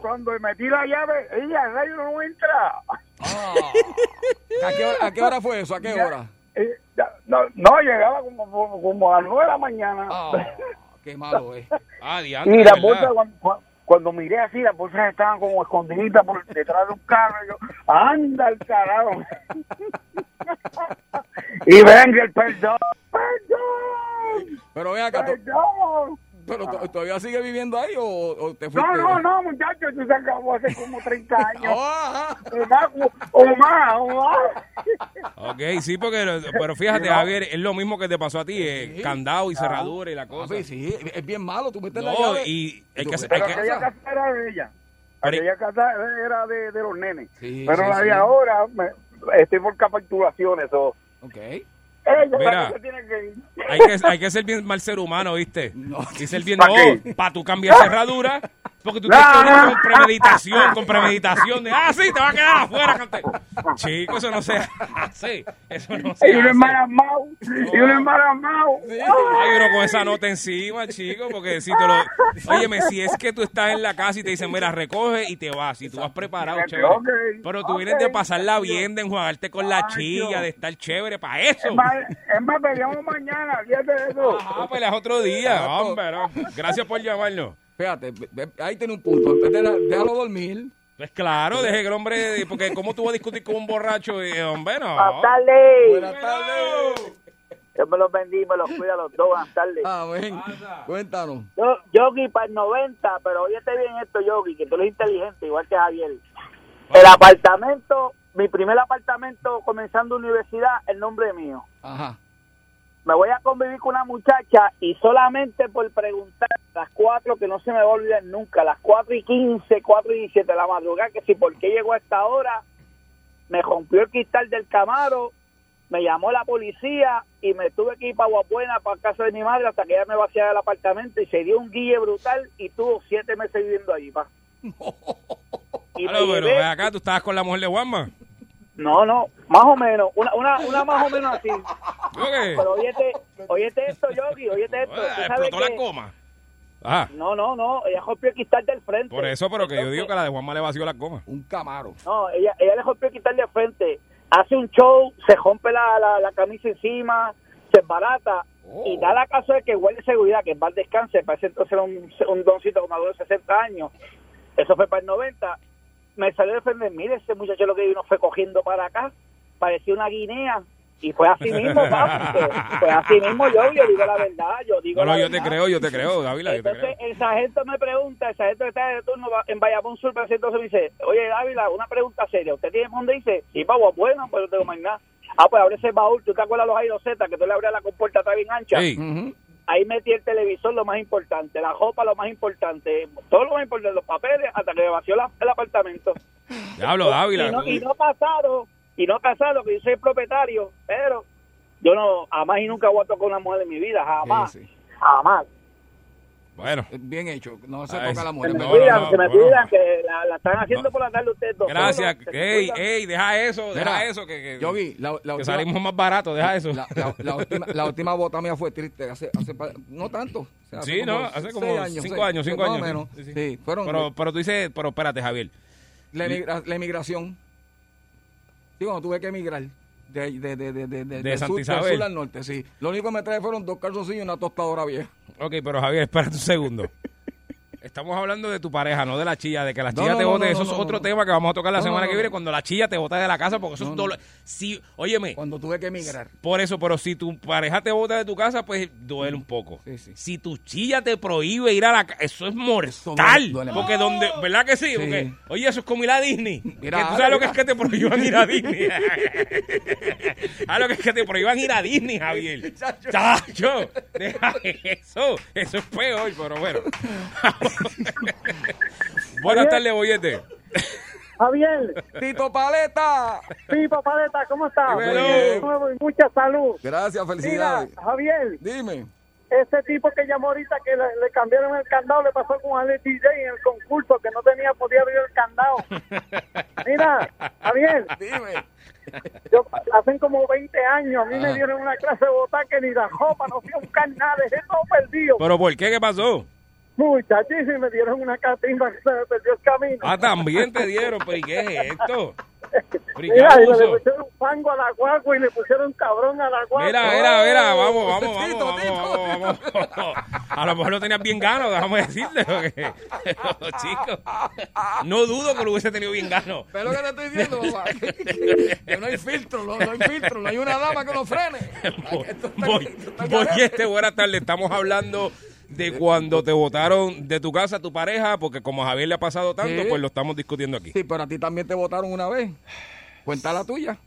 Cuando metí la llave, ella, el rayo no entra. ¿A qué, hora, a qué hora fue eso? ¿A qué Ya, hora? eh, ya, no, no, llegaba como, como, a las nueve de la mañana. Qué malo es. Ah, la ¿verdad? bolsa, cuando, miré así, las bolsas estaban como escondiditas por detrás de un carro. Y yo, anda el carajo. y venga el perdón. ¡Perdón! Pero ven acá. ¿Pero to- todavía sigue viviendo ahí o, o te fuiste? No, no, no, muchachos, eso se acabó hace como 30 años. Oh, o más, o más, o más. Ok, sí, porque, pero fíjate, Javier, es lo mismo que te pasó a ti, eh, candado y cerradura y la cosa. Papi, sí, es bien malo. Tú metes la No, llave. y hay que hacer- Pero hay que- aquella casa era de ella. Aquella casa era de, de los nenes. Sí, Pero sí, la sí. de ahora, me, estoy por capitulaciones. O, Ok. Mira. también se tiene que ir. Hay que, hay que ser bien mal ser humano, ¿viste? Y ser bien, ¿Pa' no, qué? para tú cambiar cerradura, porque tú venir no. con premeditación, con premeditación de, ah, sí, te va a quedar afuera. Chico, eso no se hace, eso no se Y un hace. embaramado. Y un embaramado. Hay uno con esa nota encima, chico, porque si te lo... Óyeme, si es que tú estás en la casa y te dicen, mira, recoge y te vas, y tú vas preparado, chévere. Pero tú vienes de pasarla bien, de enjuagarte con la chilla, de estar chévere, para eso. Es más, es más, peleamos mañana. Fíjate de eso. Ah, pues es otro día, hombre. Gracias por llamarnos. Ve- ahí tiene un punto. Déjalo dormir. Pues claro, deje que el hombre, porque cómo tú vas a discutir con un borracho, y, hombre, no. Buenas tardes. Buenas tardes. Dios me los bendiga, me los cuida a los dos. Buenas tardes. Amén. Cuéntanos. Yo, Yogi para el 90, pero óyete bien esto, Yogi, que tú eres inteligente, igual que Javier. El apartamento, mi primer apartamento comenzando universidad, el nombre mío. Ajá. Me voy a convivir con una muchacha y solamente por preguntar las cuatro que no se me va a olvidar nunca, las cuatro y quince, cuatro y diecisiete de la madrugada, que si por qué llegó a esta hora, me rompió el cristal del camaro, me llamó la policía y me tuve que ir para Guapuena, para casa de mi madre, hasta que ella me vaciara el apartamento y se dio un guille brutal y tuvo siete meses viviendo allí, pa. Y me llevé- acá, tú estabas con la mujer de Juanma. No, no, más o menos, una, una, una más o menos así. Ok. Pero óyete, óyete esto, Yogi, óyete esto. ¿Tú sabes Explotó la que- goma. Ajá. No, no, no, ella rompió el cristal del frente. Por eso, pero que yo digo que la de Juanma le vació la goma. Un camaro. No, ella, ella le rompió el cristal de frente. Hace un show, se rompe la, la, la camisa encima, se barata y da la caso de que huele seguridad, que va al descanse, parece entonces era un, un doncito como de 60 años. Eso fue para el 90. Me salió a defender, mire, ese muchacho lo que vino fue cogiendo para acá, parecía una guinea. Y fue así mismo, papi. Fue así mismo yo, yo digo la verdad, yo digo No, no, la yo te verdad. creo, yo te creo, Dávila, yo te creo. Entonces el sargento me pregunta, el sargento que está de turno en Bayamón Sur, pero entonces me dice, oye Dávila, una pregunta seria, ¿usted tiene dónde dice? Sí, pavo, bueno, pero no tengo más nada. Ah, pues abre ese baúl, ¿tú te acuerdas los Airo Z, que tú le abrías la compuerta está bien ancha? Sí. Ahí metí el televisor, lo más importante, la ropa, lo más importante, todo lo más importante, los papeles, hasta que me vació la- el apartamento. Diablo, Dávila. Y no, y no casado, y no casado, que yo soy propietario, pero yo no, jamás y nunca voy a tocar una mujer en mi vida, jamás, jamás. Bueno. Bien hecho. No se toca la mujer. no, me no, cuidan, no, que me bueno. cuidan, que la, la están haciendo por la tarde ustedes dos. Gracias. Ey, ey, deja eso, deja Mira, eso. Que, que, Yogi, la, la que última- salimos más barato, deja eso. La, la- la última, la última bota mía fue triste. Hace, hace no tanto. o sea, Sí, ¿no? Hace seis como cinco seis, años, cinco más o años. menos. Sí, Sí, sí. fueron Pero, pero tú dices, pero espérate, Javier. la, emigra- la emigración. Sí, cuando tuve que emigrar. De, de, de, de, de, Santa sur, del Isabel. sur al norte, sí. Lo único que me trae fueron dos calzoncillos y una tostadora vieja. Ok, pero Javier, espérate un segundo. Estamos hablando de tu pareja, no de la chilla, de que la chilla no, te no, bote. no, eso es otro tema que vamos a tocar la semana que viene, cuando la chilla te bota de la casa, porque eso es dolor. Sí, óyeme. Cuando tuve que emigrar. Por eso, pero si tu pareja te bota de tu casa, pues duele un poco. Si tu chilla te prohíbe ir a la casa, eso es mortal. duele- duele porque donde, ¿verdad que sí? Sí. Porque, oye, eso es como ir a Disney. Mira, que tú sabes lo que es que te prohíban ir a Disney. ¿Sabes lo que es que te prohíban ir a Disney, Javier? Chacho, deja eso. Eso es peor, pero bueno. Buenas tardes, Boyete. Javier. Tito Paleta. Tito Paleta, ¿cómo estás? Dímelo. De nuevo y Mucha salud. Gracias, felicidades. Mira, Javier. Dime. Ese tipo que llamó ahorita que le, le cambiaron el candado le pasó con Alex DJ en el concurso que no tenía, podía abrir el candado. Mira, Javier. Dime. Yo, hacen como 20 años, a mí me dieron una clase de botar que ni la ropa, no fui a buscar nada, dejé todo perdido. ¿Pero por qué? ¿Qué pasó? Muchachísimo, me dieron una catimba que se me perdió el camino. Ah, también te dieron, pero ¿y qué es esto? ¿Pero y Mira, y le pusieron fango a la guagua y le pusieron cabrón a la guagua. Mira, mira, mira, vamos, vamos, vamos, Tito, vamos, vamos, vamos. A lo mejor lo tenías bien gano, déjame decirte. porque- Chicos, no dudo que lo hubiese tenido bien gano. Pero lo que te estoy diciendo, papá, que, no hay filtro, no, no hay filtro, no hay una dama que lo frene. Voy, voy, este, buenas tardes. Estamos hablando de cuando te votaron de tu casa tu pareja, porque como a Javier le ha pasado tanto, pues lo estamos discutiendo aquí. Sí, pero a ti también te votaron una vez. Cuenta la tuya.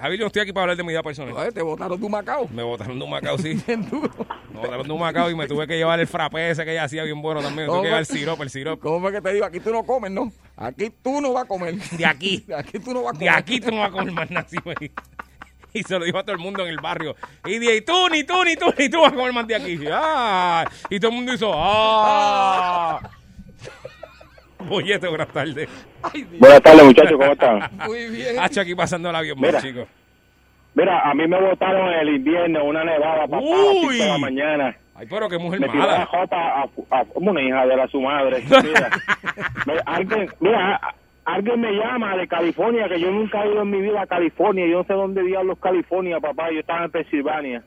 Javier, yo no estoy aquí para hablar de mi vida personal. Oye, te votaron tu Macao. Me botaron de un Macao, sí. Me botaron de un Macao y me tuve que llevar el frappé ese que ella hacía bien bueno también. Me tuve que llevar el sirope, el sirope. ¿Cómo fue que te digo? Aquí tú no comes, ¿no? Aquí tú no vas a comer. De aquí. De aquí tú no vas a De comer. aquí tú no vas a comer más nada. Y se lo dijo a todo el mundo en el barrio. Y dije, y tú, ni tú, ni tú, ni tú vas a comer más de aquí. Ah, y todo el mundo hizo, ¡ah! Boyete, buenas tardes. Buenas tardes, muchachos, ¿cómo están? Muy bien. Hacho aquí pasando el avión, Mira. chicos. Mira, a mí me botaron en el invierno, una nevada, papá, a las cinco de la mañana. Ay, pero qué mujer me tiró la mala. jota a, a- como una hija de la su madre. Mira, alguien, mira, alguien me llama de California, que yo nunca he ido en mi vida a California. Yo no sé dónde diablos California, papá. Yo estaba en Pensilvania.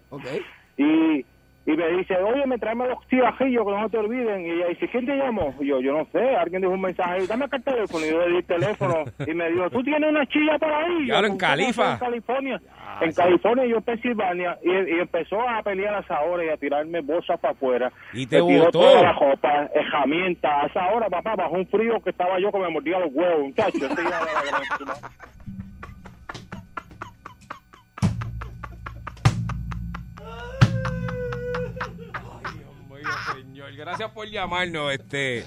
Y, y me dice, oye, me tráeme los cigarrillos que no te olviden. Y ella dice, ¿quién te llamó? Y yo, yo no sé. Alguien dijo un mensaje, dame acá el teléfono. Y yo le di el teléfono. Y me dijo, ¿tú tienes una chilla por ahí? Claro, en "¿Cómo que Califa. En California. en California, yo en Pensilvania. Y, y empezó a pelear a esa hora y a tirarme bolsas para afuera. Y te Me botó. toda la ropa, herramientas. A esa hora, papá, bajo un frío que estaba yo que me mordía los huevos, muchacho. Esa señor, gracias por llamarnos, este.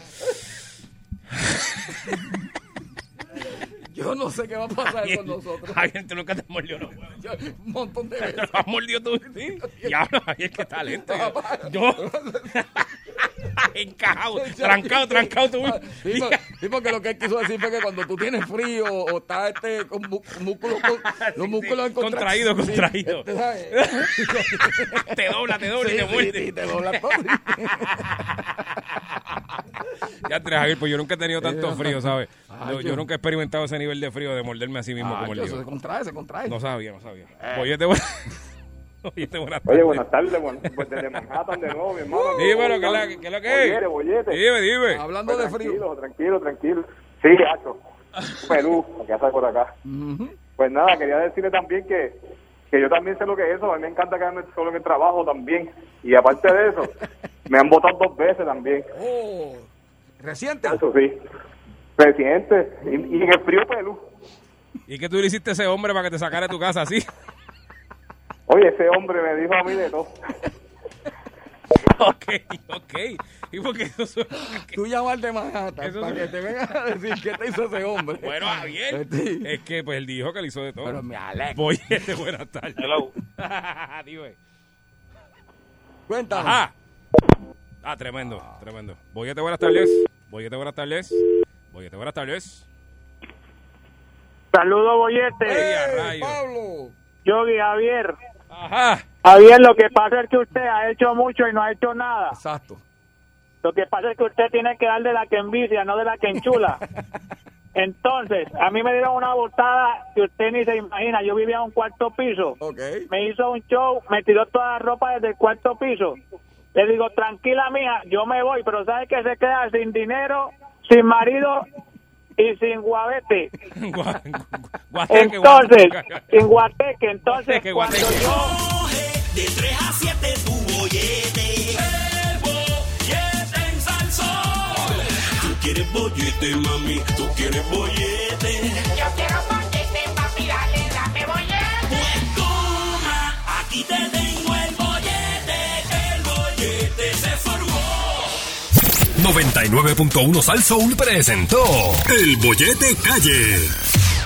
Yo no sé qué va a pasar con nosotros. Javier, tú nunca te mordió los huevos. Yo- un montón de ¿Te veces. lo has mordido tú? Sí. Diablo, Javier, qué talento. Yo. Encajado, trancado, trancado tú. Sí, por- sí, porque lo que él quiso decir fue que cuando tú tienes frío o estás este, con músculos, con- los músculos en contra- Contraído, Sí, contraído. este. Te dobla, te dobla y Sí, te sí, muerde. sí, te dobla todo. Ya, Javier, pues yo nunca he tenido tanto frío, ¿sabes? Yo nunca he experimentado ese nivel de frío de morderme a sí mismo Ah, como el yo, eso se contrae, se contrae. No sabía, no sabía. Boyete, buena- Boyete, buenas Oye, tardes. buenas tardes, bueno, pues desde Manhattan de nuevo, mi hermano. Dímelo, ¿qué es la- qué es lo que es? Bollete, bollete. Dime, dime. Hablando de frío. Tranquilo, tranquilo, tranquilo. Sí, gacho. Perú, que hace por acá. Pues nada, quería decirle también que, que yo también sé lo que es eso. A mí me encanta quedarme solo en el trabajo también. Y aparte de eso, me han votado dos veces también. Oh, reciente. Eso sí. Presidente. Y, y en el frío Perú. ¿Y qué tú le hiciste a ese hombre para que te sacara de tu casa así? Oye, ese hombre me dijo a mí de todo. ok, ok. ¿Y por qué eso suena? Tú llamas de Manhattan Eso para que te vengan a decir qué te hizo ese hombre. Bueno, Javier. Sí. Es que pues él dijo que le hizo de todo. Pero me alegro. Boyete, buenas tardes. Hello. Dime. Cuéntame. Ajá. Ah, tremendo, tremendo. Boyete, buenas tardes. Boyete, buenas tardes. Boyete, buenas tardes. Saludos, Boyete. Ey, a rayos. Yogi, Javier. Ajá. Javier, lo que pasa es que usted ha hecho mucho y no ha hecho nada. Exacto. Lo que pasa es que usted tiene que dar de la que envidia, no de la que enchula. Entonces, a mí me dieron una botada que usted ni se imagina. Yo vivía en un cuarto piso. Me hizo un show, me tiró toda la ropa desde el cuarto piso. Le digo, tranquila mía, yo me voy, pero ¿sabe que se queda sin dinero, sin marido y sin guavete? Guateque, Entonces, sin guateque. Entonces, Guateque, cuando guateque. yo... De 3 a 7 tu bollete. El bollete en Salsón. Tú quieres bollete, mami. Tú quieres bollete. Yo quiero bollete, papi, dale, dame bollete. Pues toma, aquí te 99.1 Sal Soul presentó El Bollete Calle.